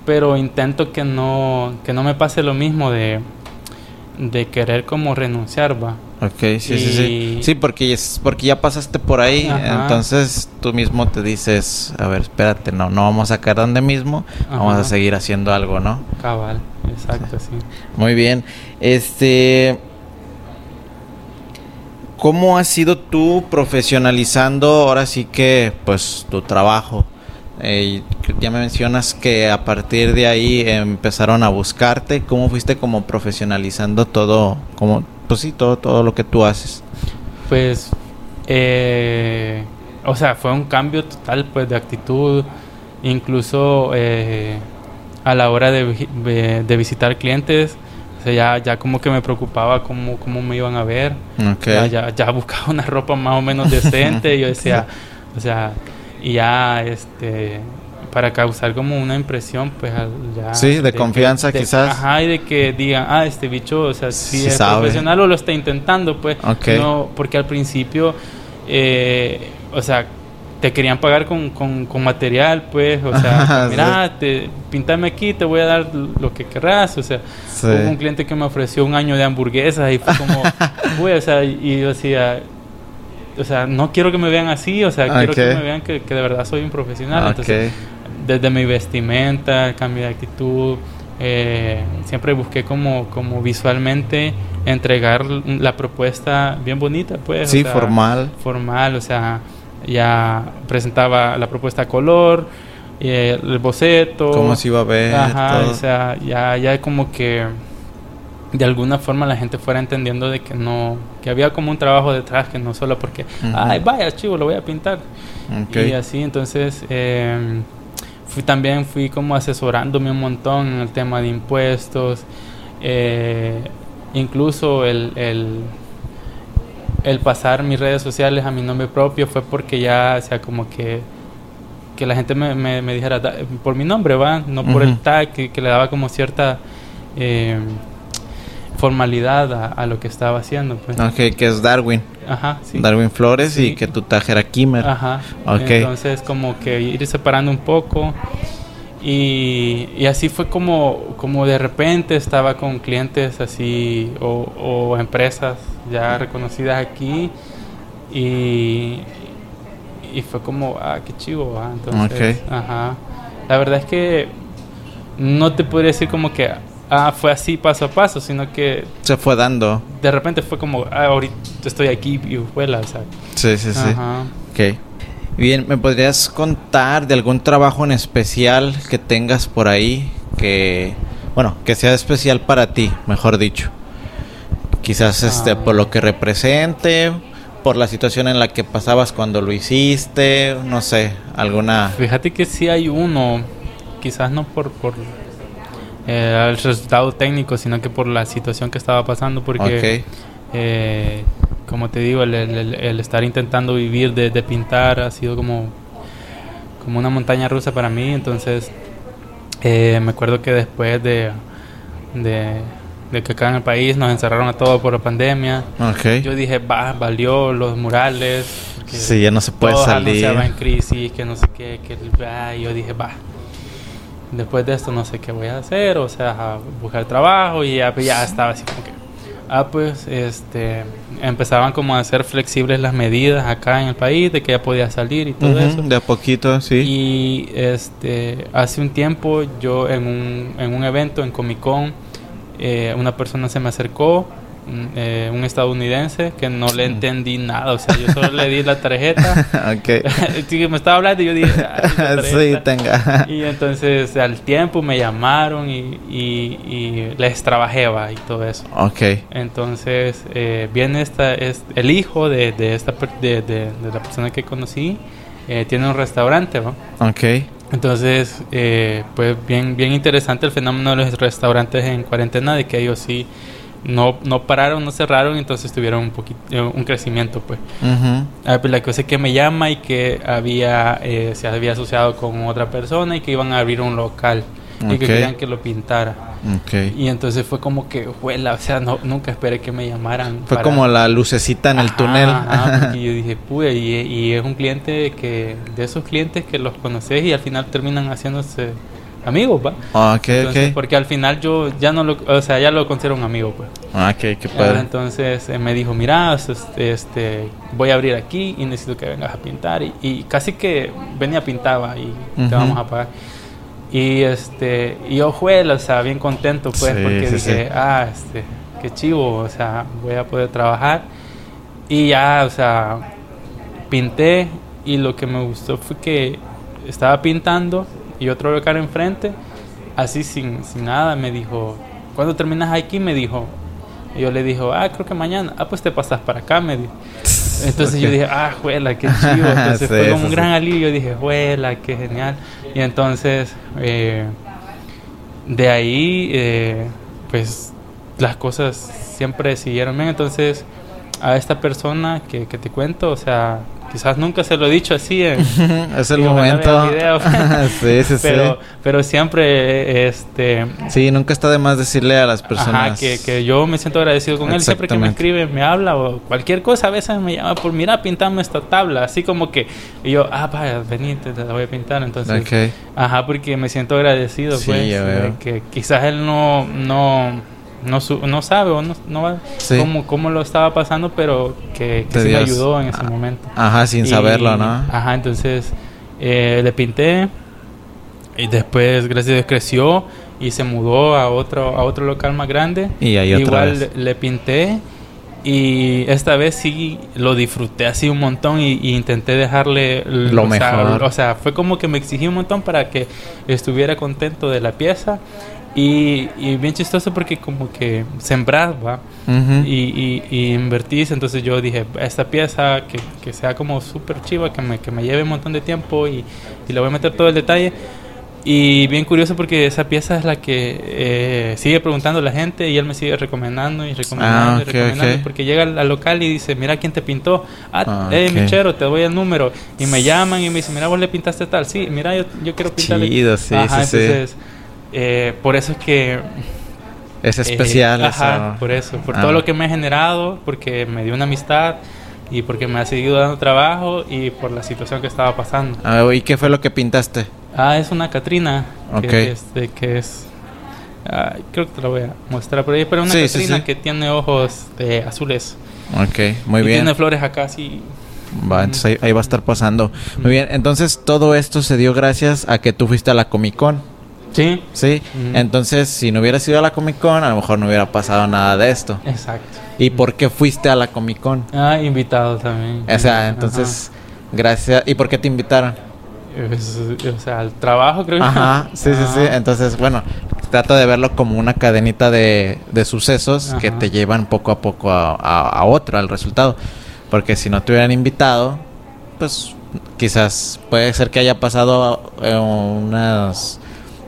pero intento que no, que no me pase lo mismo de, de querer como renunciar, va. Ok, sí, sí, sí. Sí, porque, es, porque ya pasaste por ahí. Ajá. Entonces tú mismo te dices, a ver, espérate, no, no vamos a caer donde mismo. Vamos a seguir haciendo algo, ¿no? Cabal, exacto, sí. Muy bien. Este. ¿Cómo has sido tú profesionalizando ahora sí que, pues, tu trabajo? Eh, ya me mencionas que a partir de ahí empezaron a buscarte. ¿Cómo fuiste como profesionalizando todo, como, pues sí, todo, todo lo que tú haces? Pues, eh, o sea, fue un cambio total pues de actitud, incluso eh, a la hora de, de- de visitar clientes, o sea, ya, ya como que me preocupaba cómo, cómo me iban a ver, ya, ya, ya buscaba una ropa más o menos decente, y yo decía, o sea, y ya este, para causar como una impresión, pues ya... Sí, de, confianza quizás. Ajá, y de que digan, ah, este bicho, o sea, si es profesional o lo está intentando, pues. No, porque al principio, eh, o sea, te querían pagar con, con, material, pues, o sea, mira, te, pintame aquí, te voy a dar lo que querrás, o sea, hubo un cliente que me ofreció un año de hamburguesas y fue como, güey, o sea, y yo decía, o sea, no quiero que me vean así, o sea, quiero que me vean que, de verdad soy un profesional, entonces, desde mi vestimenta, cambio de actitud, eh, siempre busqué como, como visualmente entregar la propuesta bien bonita, pues. Sí, formal. Formal, o sea, ya presentaba la propuesta a color, eh, el boceto. Cómo se iba a ver. Ajá, o sea, ya, ya como que de alguna forma la gente fuera entendiendo de que no, que había como un trabajo detrás, que no solo porque, ay, vaya, chivo, lo voy a pintar. Y así, entonces, em, fui también, fui como asesorándome un montón en el tema de impuestos, eh, incluso el, el el pasar mis redes sociales a mi nombre propio fue porque ya, o sea, como que, que la gente me, me, dijera por mi nombre, ¿va? No por el tag, que, le daba como cierta eh, formalidad a, lo que estaba haciendo. Pues. Ok, que es Darwin. Ajá, sí. Darwin Flores y que tu tag era Kimmer. Ajá. Okay. Entonces, como que ir separando un poco. Y, y, así fue como, como de repente estaba con clientes así o, o empresas ya reconocidas aquí y, y fue como, ah, qué chivo, ah, entonces, ajá. La verdad es que no te podría decir como que, ah, fue así paso a paso, sino que... Se fue dando. De repente fue como, ah, ahorita estoy aquí y vuela, o sea. Sí, sí, sí. Ajá. Ok. Bien, ¿me podrías contar de algún trabajo en especial que tengas por ahí que, bueno, que sea especial para ti, mejor dicho? Quizás este por lo que represente, por la situación en la que pasabas cuando lo hiciste, no sé, alguna. Fíjate que sí hay uno, quizás no por por eh, el resultado técnico, sino que por la situación que estaba pasando, porque eh, como te digo, el, el, estar intentando vivir de, de, pintar ha sido como, como una montaña rusa para mí. Entonces, eh, me acuerdo que después de, de, que acá en el país nos encerraron a todos por la pandemia, yo dije, va, valió los murales. Sí, ya no se puede salir. en crisis, que no sé qué, que yo dije, va. Después de esto no sé qué voy a hacer, o sea, buscar trabajo y ya, ya estaba así como que Ah, pues este, empezaban como a hacer flexibles las medidas acá en el país, de que ya podía salir y todo eso. De a poquito, sí. Y este, hace un tiempo yo en un, en un evento en Comic Con, eh, una persona se me acercó eh, un estadounidense que no le entendí nada. O sea, yo solo le di la tarjeta. ok. me estaba hablando y yo dije, sí, tenga. y entonces al tiempo me llamaron y, y, les trabajé y todo eso. Ok. Entonces eh, viene esta, es, el hijo de, de esta, de, de, la persona que conocí, eh, tiene un restaurante, ¿no? Ok. Entonces, eh, pues bien, bien interesante el fenómeno de los restaurantes en cuarentena, de que ellos sí no, no pararon, no cerraron, entonces tuvieron un poquito, eh, un crecimiento, pues. Ah, pues. la cosa es que me llama y que había, eh, se había asociado con otra persona y que iban a abrir un local y que querían que lo pintara. Y entonces fue como que, o sea, no, nunca esperé que me llamaran. Fue como la lucecita en el túnel. y yo dije, pude, y, y, es un cliente que, de esos clientes que los conoces y al final terminan haciéndose amigos, ¿va? Ah, ok, Porque al final yo ya no lo, o sea, ya lo considero un amigo, pues. Ah, ok, qué padre. Entonces eh, me dijo, mira, este, este, voy a abrir aquí y necesito que vengas a pintar. Y, casi que venía pintaba y te vamos a pagar. Y este, y yo fue, o sea, bien contento, pues, porque dije, ah, este, qué chivo, o sea, voy a poder trabajar. Y ya, o sea, pinté y lo que me gustó fue que estaba pintando y otro local enfrente, así sin, sin nada, me dijo, ¿cuándo terminas aquí? Me dijo. Y yo le dije, ah, creo que mañana. Ah, pues te pasas para acá, me dijo. Entonces yo dije, ah, juela, qué chido. Entonces fue como un gran alivio. Yo dije, juela, qué genial. Y entonces, eh, de ahí, eh, pues las cosas siempre siguieron bien. Entonces, a esta persona que, que te cuento, o sea, quizás nunca se lo he dicho así. En, es el momento. video. sí, sí, pero, sí. pero siempre, este, Sí, nunca está de más decirle a las personas. Ajá, que, que yo me siento agradecido con él. Siempre que me escribe, me habla o cualquier cosa, a veces me llama por, mira, pintame esta tabla. Así como que, y yo, ah, vaya, vení, te, la voy a pintar. Entonces, Ok. ajá, porque me siento agradecido, Sí, pues. ya de que quizás él no, no, no, su- no sabe o no, no va- Sí. cómo, cómo lo estaba pasando, pero que, que me ayudó en ese ah, momento. Ajá, sin Y- saberlo, ¿no? Ajá, entonces eh, le pinté y después, gracias a Dios, creció y se mudó a otro, a otro local más grande. Y ahí otra Igual vez. le, le pinté y esta vez sí lo disfruté así un montón y, y intenté dejarle Lo sea, mejor. o sea, fue como que me exigí un montón para que estuviera contento de la pieza. Y, y bien chistoso porque como que sembrar, va y, y, y invertís. Entonces yo dije, esta pieza que, que sea como súper chiva, que me, que me lleve un montón de tiempo y, y le voy a meter todo el detalle. Y bien curioso porque esa pieza es la que eh, sigue preguntando la gente y él me sigue recomendando y recomendando Ah, y recomendando porque llega al, al local y dice, mira quién te pintó. Ah, Ah, eh. Michero, te doy el número. Y me llaman y me dicen, mira, vos le pintaste tal. Sí, mira, yo, yo quiero pintarle. Chido, sí, Ajá, sí, sí. Eh, por eso es que Es eh, especial ajá, eso. por eso, por Ah. todo lo que me ha generado, porque me dio una amistad y porque me ha seguido dando trabajo y por la situación que estaba pasando. Ah, ¿Y qué fue lo que pintaste? Ah, es una Catrina, Ok. que, este, que es... ay, creo que te la voy a mostrar por ahí, pero una Sí, sí, Catrina sí. que tiene ojos eh, azules. Ok, muy y bien. tiene flores acá así. Va, entonces ahí, ahí va a estar pasando. Muy bien, entonces todo esto se dio gracias a que tú fuiste a la Comic Con. Sí, Sí, entonces si no hubieras ido a la Comic Con, a lo mejor no hubiera pasado nada de esto. exacto. ¿Y por qué fuiste a la Comic Con? Ah, invitado también. O sea, Ajá. entonces, gracias. ¿Y por qué te invitaron? Es- o sea, el trabajo creo. Ajá, sí, sí, sí. Ajá. Entonces, bueno, trata de verlo como una cadenita de, de sucesos que te llevan poco a poco a, a, a otro, al resultado. Porque si no te hubieran invitado, pues quizás puede ser que haya pasado eh, unas...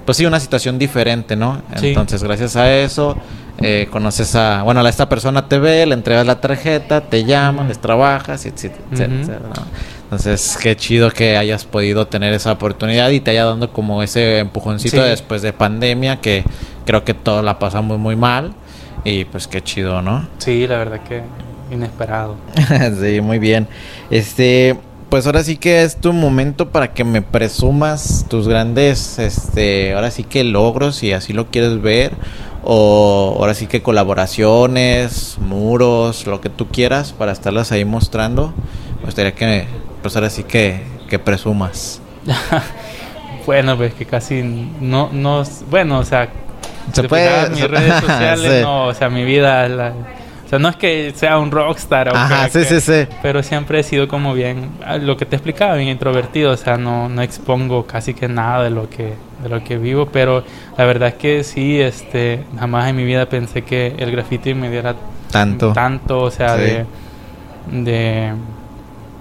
Pues sí, una situación diferente, ¿no? Sí. Entonces, gracias a eso, eh, conoces a... Bueno, a esta persona te ve, le entregas la tarjeta, te llaman, les trabajas, etcétera, etcétera, ¿no? Entonces, qué chido que hayas podido tener esa oportunidad y te haya dado como ese empujoncito Sí. después de pandemia, que creo que todos la pasamos muy mal. Y pues qué chido, ¿no? Sí, la verdad que inesperado. sí, muy bien. Este, pues ahora sí que es tu momento para que me presumas tus grandes, este, ahora sí que logros, si así lo quieres ver, o ahora sí que colaboraciones, muros, lo que tú quieras para estarlas ahí mostrando. Me gustaría que, pues ahora sí que, que presumas. bueno, pues que casi no, no, bueno, o sea, Se puede- mis redes sociales, Sí. no, o sea, mi vida, la- sea, no es que sea un rockstar, o Ajá, que- sí, sí, sí. pero siempre he sido como bien, ah, lo que te explicaba, bien introvertido, o sea, no, no expongo casi que nada de lo que, de lo que vivo, pero la verdad es que sí, este, jamás en mi vida pensé que el graffiti me diera Tanto. tanto, o sea, Sí. de, de,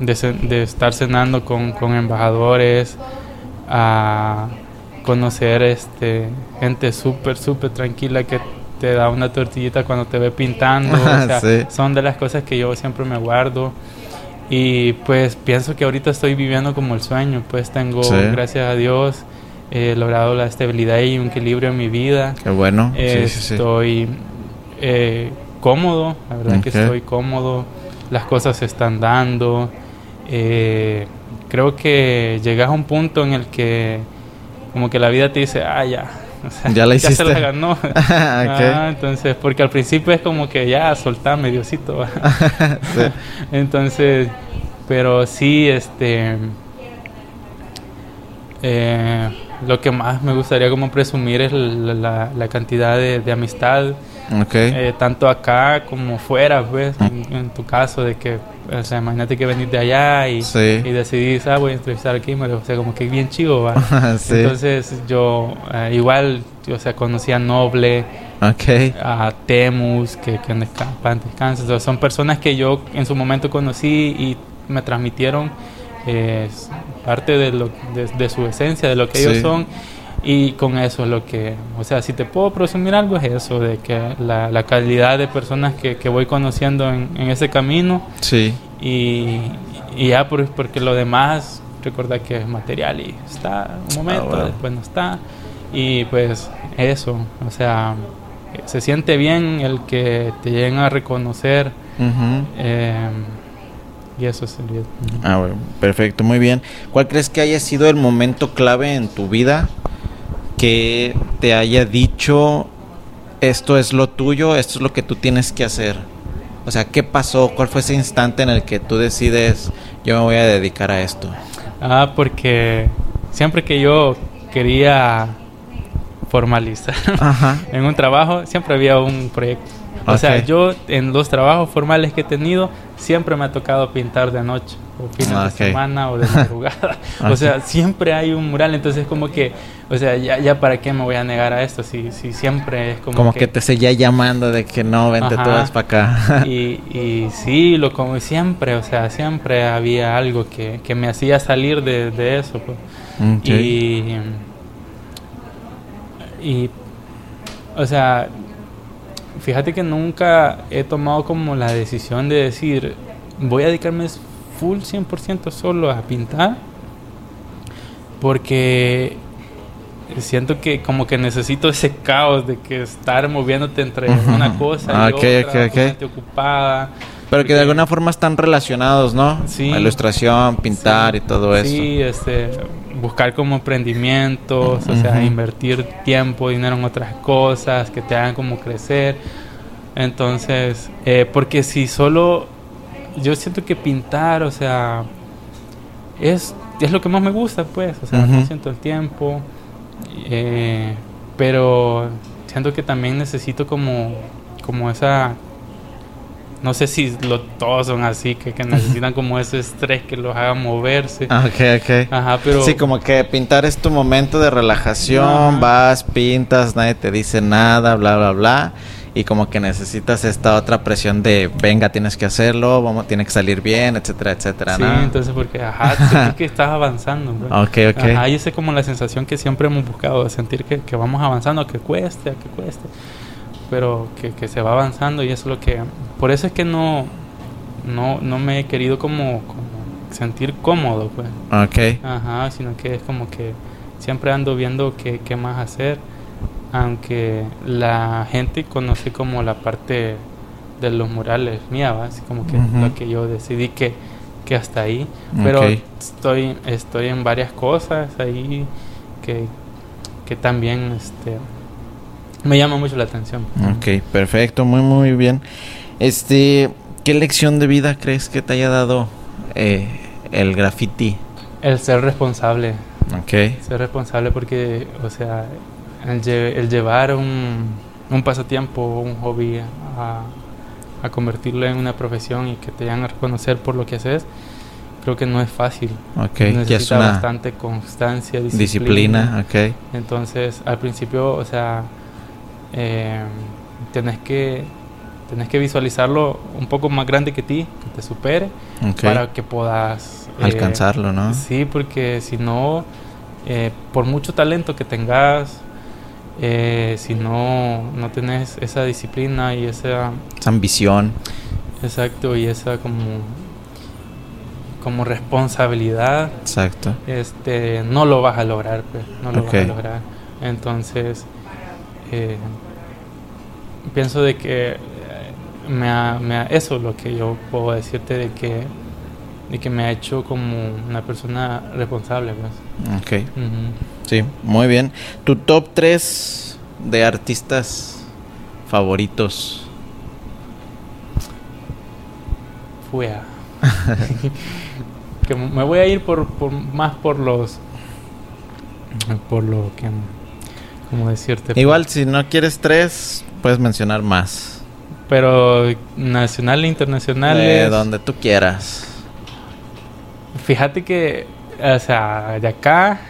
de, de estar cenando con, con embajadores, a conocer este gente súper, súper tranquila que te da una tortillita cuando te ve pintando, o sea, Sí. son de las cosas que yo siempre me guardo. Y pues pienso que ahorita estoy viviendo como el sueño, pues tengo, Sí. gracias a Dios, he logrado la estabilidad y un equilibrio en mi vida. Qué bueno. Sí, sí. Estoy eh, cómodo, la verdad que Ok. estoy cómodo, las cosas se están dando. eh, creo que llegas a un punto en el que como que la vida te dice, ah, ya. O sea, Ya la se hiciste. la ganó. Ok. Ah, entonces, porque al principio es como que ya, soltame, Diosito. Sí. Entonces, pero sí, este. eh, lo que más me gustaría como presumir es la, la- la cantidad de, de amistad, eh, tanto acá como fuera, pues, en, en tu caso, de que, o sea, imagínate que venís de allá y, Sí. y decidís, ah, voy a entrevistar aquí, o sea, como que bien chivo, va. sí. Entonces, yo, eh, igual, o sea, conocí a Noble, a Temus, que, que en desca- paz descanse. O sea, son personas que yo en su momento conocí y me transmitieron eh, parte de, lo, de, de su esencia, de lo que ellos son. Y con eso es lo que, o sea, si te puedo presumir algo es eso, de que la, la calidad de personas que, que voy conociendo en, en ese camino Sí. y, y ya por, porque lo demás, recuerda que es material y está un momento, bueno. después no está. Y pues eso, o sea, se siente bien el que te lleguen a reconocer. Eh, y eso sería. Ah, bueno, perfecto, muy bien. ¿Cuál crees que haya sido el momento clave en tu vida que te haya dicho esto es lo tuyo, esto es lo que tú tienes que hacer? O sea, ¿qué pasó? ¿Cuál fue ese instante en el que tú decides yo me voy a dedicar a esto? Ah, porque siempre que yo quería formalizar Ajá. en un trabajo, siempre había un proyecto. O sea, yo en los trabajos formales que he tenido, siempre me ha tocado pintar de noche, o fines Ah, de ok. semana, o de madrugada. Ok. O sea, siempre hay un mural, entonces como que, o sea, ya, ya para qué me voy a negar a esto, si, si siempre es como, Como que te seguía llamando de que no, vente Ajá. todas para acá. Y, y sí, lo como siempre, o sea, siempre había algo que, que me hacía salir de, de eso. Pues. Y, y, o sea, fíjate que nunca he tomado como la decisión de decir, voy a dedicarme full 100% solo a pintar, porque siento que como que necesito ese caos de que estar moviéndote entre una cosa y Ah, ok, otra, ok, ok. ponerte ocupada. Pero que de alguna forma están relacionados, ¿no? Sí. Ilustración, pintar y todo eso. Sí, este, buscar como emprendimientos, o sea, invertir tiempo, dinero en otras cosas que te hagan como crecer. Entonces, eh, porque si solo, yo siento que pintar, o sea, es, es lo que más me gusta, pues, o sea, Ujú. no siento el tiempo, eh, pero siento que también necesito como, como esa no sé si lo, todos son así, que, que necesitan como ese estrés que los haga moverse. Ah, ok, ok. Ajá, pero... Sí, como que pintar es tu momento de relajación, Ajá. vas, pintas, nadie te dice nada, bla, bla, bla. Y como que necesitas esta otra presión de, venga, tienes que hacerlo, vamos, tiene que salir bien, etcétera, etcétera, Sí, ¿no? entonces porque, ajá, sentís que estás avanzando. pues. Ok, ok. Ajá, y esa es como la sensación que siempre hemos buscado, de sentir que, que vamos avanzando, que cueste, que cueste, pero que, que se va avanzando y eso es lo que... Por eso es que no, no, no me he querido como, como sentir cómodo, pues. Ok. Ajá, sino que es como que siempre ando viendo qué, qué más hacer, aunque la gente conoce como la parte de los murales mía, ¿va? así como que lo que yo decidí que, que hasta ahí, pero estoy, estoy en varias cosas ahí que, que también este, me llama mucho la atención. Ok, perfecto, muy, muy bien. Este, ¿qué lección de vida crees que te haya dado eh, el graffiti? El ser responsable, Ok. ser responsable porque, o sea, el, el llevar un, un pasatiempo, un hobby a, a convertirlo en una profesión y que te vayan a reconocer por lo que haces, creo que no es fácil. Ok, Necesita es una bastante constancia, disciplina. disciplina, ok. Entonces, al principio, o sea, eh, tenés que tenés que visualizarlo un poco más grande que ti, que te supere, Ok. para que puedas eh, Alcanzarlo, ¿no? Sí, porque si no, eh, por mucho talento que tengas, eh, si no, no tenés esa disciplina y esa, Esa ambición. exacto, y esa como, como responsabilidad, Exacto. este, no lo vas a lograr, pues, no lo Ok. vas a lograr. Entonces, eh, pienso de que eh, me ha- me ha- eso es lo que yo puedo decirte de que, de que me ha hecho como una persona responsable, pues. Ok. Ujú. Sí, muy bien. ¿Tu top 3 de artistas favoritos? Fuea. que me voy a ir por, por más por los por lo que como decirte Igual, si no quieres tres, puedes mencionar más. pero nacional e internacional De donde tú quieras. fíjate que o sea de acá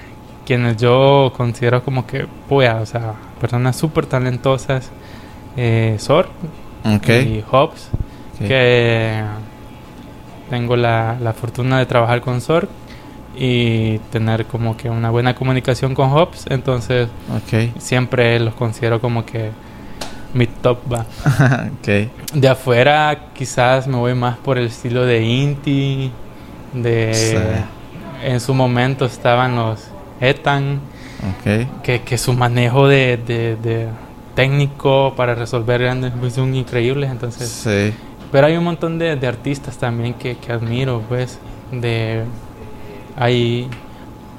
quienes yo considero como que puea o sea personas súper talentosas eh, Sor Ok. y Hobbs que tengo la, la fortuna de trabajar con Sorg y tener como que una buena comunicación con Hobbs, entonces Ok. siempre los considero como que mi top va. De afuera quizás me voy más por el estilo de Inti, de en su momento estaban los Etan, que, que, su manejo de, de, técnico para resolver grandes son increíbles, entonces... Pero hay un montón de, de artistas también que, que, admiro, pues, de... Hay,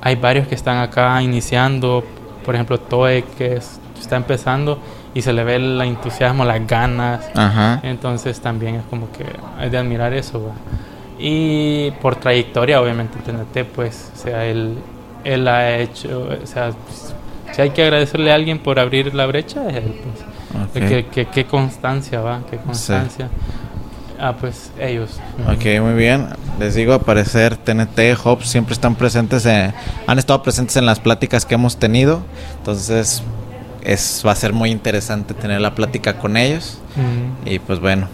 hay varios que están acá iniciando, por ejemplo, Toe, que está empezando y se le ve el entusiasmo, las ganas. Entonces también es como que hay de admirar eso. Y por trayectoria, obviamente, TNT, pues, o sea, él, él ha hecho, o sea, si hay que agradecerle a alguien por abrir la brecha, es él, pues. Qué constancia, va, qué constancia. Ah, pues ellos. Ok, muy bien. Les digo, a parecer TNT, Hops siempre están presentes, han estado presentes en las pláticas que hemos tenido. Entonces, es, va a ser muy interesante tener la plática con ellos. Y pues bueno,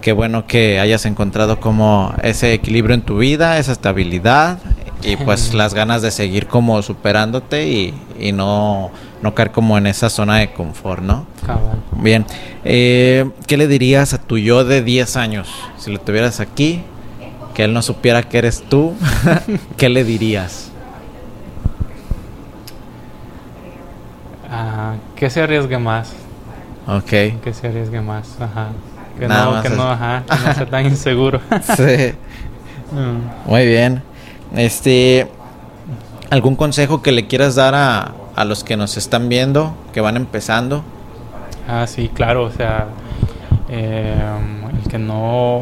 qué bueno que hayas encontrado como ese equilibrio en tu vida, esa estabilidad y pues las ganas de seguir como superándote y, y no, no caer como en esa zona de confort, ¿no? Bien, eh, ¿qué le dirías a tu yo de 10 años? Si lo tuvieras aquí, que él no supiera que eres tú, ¿qué le dirías? Ah, que se arriesgue más. Ok. Que se arriesgue más, ajá. Que no, que no, ajá, que no sea tan inseguro. sí. Mm. Muy bien. Este, ¿algún consejo que le quieras dar a, a los que nos están viendo, que van empezando? Ah, sí, claro, o sea, eh, el que no,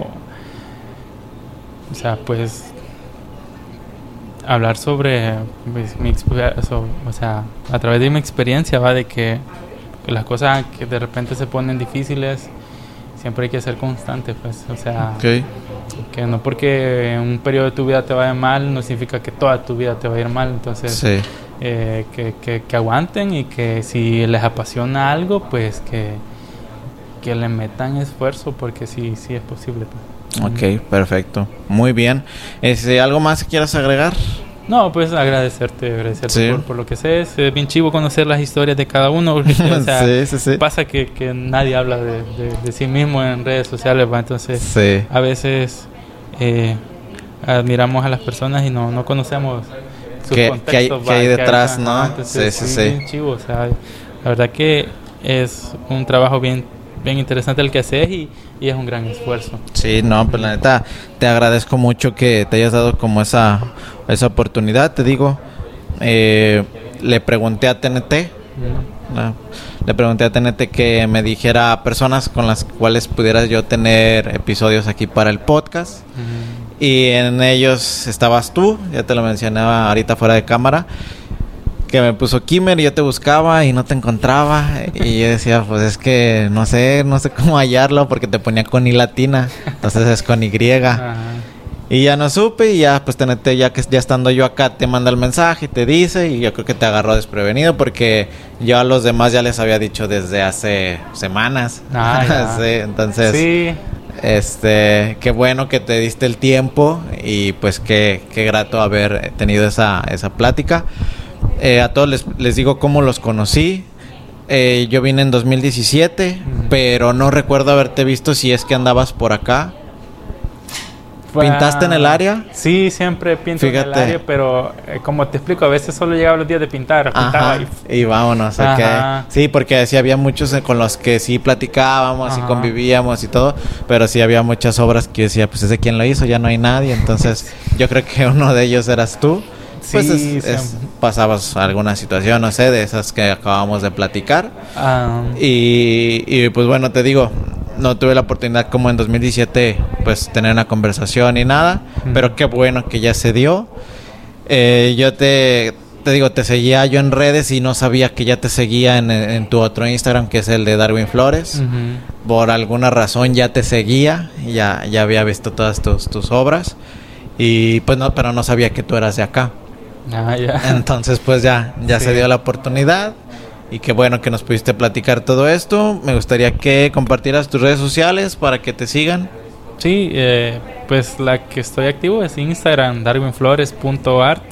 o sea, pues hablar sobre pues, mi, o sea, a través de mi experiencia va de que las cosas que de repente se ponen difíciles siempre hay que ser constante, pues, o sea, que no porque un periodo de tu vida te vaya mal no significa que toda tu vida te va a ir mal, entonces eh, que, que, aguanten y que si les apasiona algo, pues que, que le metan esfuerzo porque sí, sí es posible. Pues. Ok, perfecto, muy bien. Este, ¿Algo más que quieras agregar? No, pues agradecerte, agradecerte por, lo que sé. Es bien chivo conocer las historias de cada uno. O sea, pasa que, que, nadie habla de, de, sí mismo en redes sociales, entonces a veces eh, admiramos a las personas y no, no conocemos sus ¿Qué, contextos. ¿qué hay, detrás, no? sí, sí, sí. Bien chivo, o sea, la verdad que es un trabajo bien bien interesante el que haces y, y, es un gran esfuerzo. Sí, no, pues la neta, te agradezco mucho que te hayas dado como esa esa oportunidad, te digo. Eh, le pregunté a TNT, le pregunté a TNT que me dijera personas con las cuales pudiera yo tener episodios aquí para el podcast. Y en ellos estabas tú, ya te lo mencionaba ahorita fuera de cámara que me puso Kimmer y yo te buscaba y no te encontraba. Y yo decía, pues es que no sé, no sé cómo hallarlo porque te ponía con I latina. Entonces es con Y. Y ya no supe y ya pues tenete ya que ya estando yo acá te manda el mensaje y te dice y yo creo que te agarró desprevenido porque yo a los demás ya les había dicho desde hace semanas. Ah, sí, entonces sí. este qué bueno que te diste el tiempo y pues qué, qué grato haber tenido esa, esa plática. Eh, a todos les, les, digo cómo los conocí. Eh, yo vine en 2017, pero no recuerdo haberte visto si es que andabas por acá. ¿Pintaste en el área? Sí, siempre pinto en el área, pero eh, como te explico, a veces solo llegaba los días de pintar, pintaba y... vámonos. Sí, porque sí había muchos con los que sí platicábamos y convivíamos y todo, pero sí había muchas obras que decía, pues ese quién lo hizo, ya no hay nadie, entonces yo creo que uno de ellos eras tú. Pues sí, pasabas alguna situación, no sé, de esas que acabamos de platicar. Ah. Y, y pues bueno, te digo, no tuve la oportunidad como en 2017 pues tener una conversación y nada, pero qué bueno que ya se dio. Eh, yo te, te digo, te seguía yo en redes y no sabía que ya te seguía en, tu otro Instagram que es el de Darwin Flores. Por alguna razón ya te seguía, ya, ya había visto todas tus, tus obras y pues no, pero no sabía que tú eras de acá. Ah, Entonces pues ya, ya se dio la oportunidad y qué bueno que nos pudiste platicar todo esto. Me gustaría que compartieras tus redes sociales para que te sigan. Sí, eh, pues la que estoy activo es Instagram, darwinflores.art.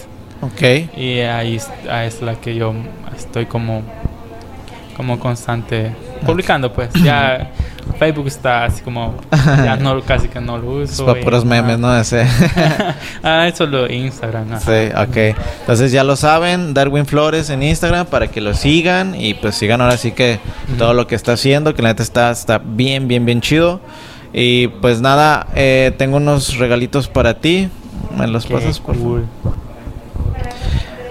Ok. Y ahí es la que yo estoy como, como constante publicando, pues. Ya Facebook está así como, ya no, casi que no lo uso. Es para puros memes, ¿no? Ese. ah, eso lo Instagram. Sí, ok. Entonces ya lo saben, Darwin Flores en Instagram para que lo sigan y pues sigan ahora sí que todo lo que está haciendo, que la neta está, está bien, bien, bien chido. Y pues nada, eh, tengo unos regalitos para ti. ¿Me los pasas, por favor?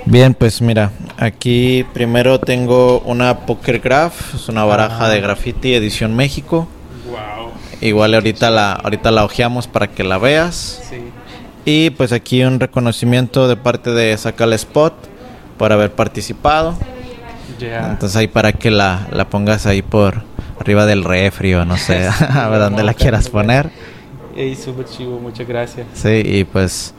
Bien, pues mira, aquí primero tengo una Poker Graph, es una baraja de graffiti edición México. Wow. Igual ahorita la ahorita la hojeamos para que la veas. Sí. Y pues aquí un reconocimiento de parte de Sacal Spot por haber participado. Ya. Entonces ahí para que la, la pongas ahí por arriba del refri o no sé, a ver dónde la quieras poner. Ey, súper chivo, muchas gracias. Sí, y pues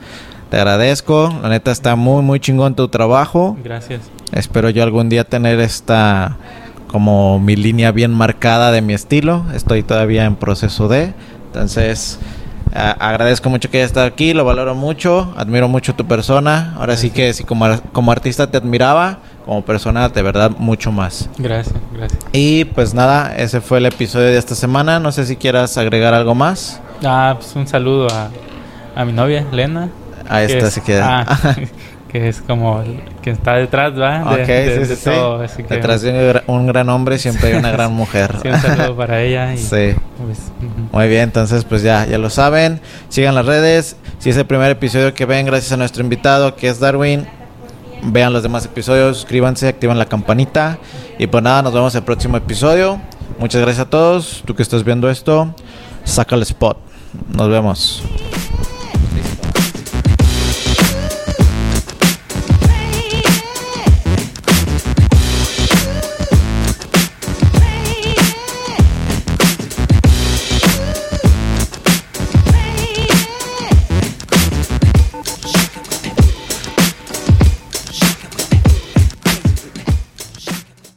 te agradezco. La neta está muy, muy chingón tu trabajo. Gracias. Espero yo algún día tener esta como mi línea bien marcada de mi estilo. Estoy todavía en proceso de. Entonces, a- agradezco mucho que hayas estado aquí, lo valoro mucho, admiro mucho tu persona. Ahora sí que si como, como artista te admiraba, como persona de verdad mucho más. Gracias, gracias. Y pues nada, ese fue el episodio de esta semana. No sé si quieras agregar algo más. Ah, pues un saludo a, a mi novia, Lena. A esta es- quieres. ah, que es como que está detrás, ¿va? De, Ok, de- sí, de sí, todo, que- Detrás de un gra- un gran hombre siempre hay una gran mujer. Sí, un saludo para ella. Y, Sí. pues, ujú. Muy bien, entonces pues ya, ya lo saben. Sigan las redes. Si es el primer episodio que ven, gracias a nuestro invitado que es Darwin. Vean los demás episodios, suscríbanse, activan la campanita. Y pues nada, nos vemos el próximo episodio. Muchas gracias a todos. Tú que estás viendo esto, saca el spot. Nos vemos.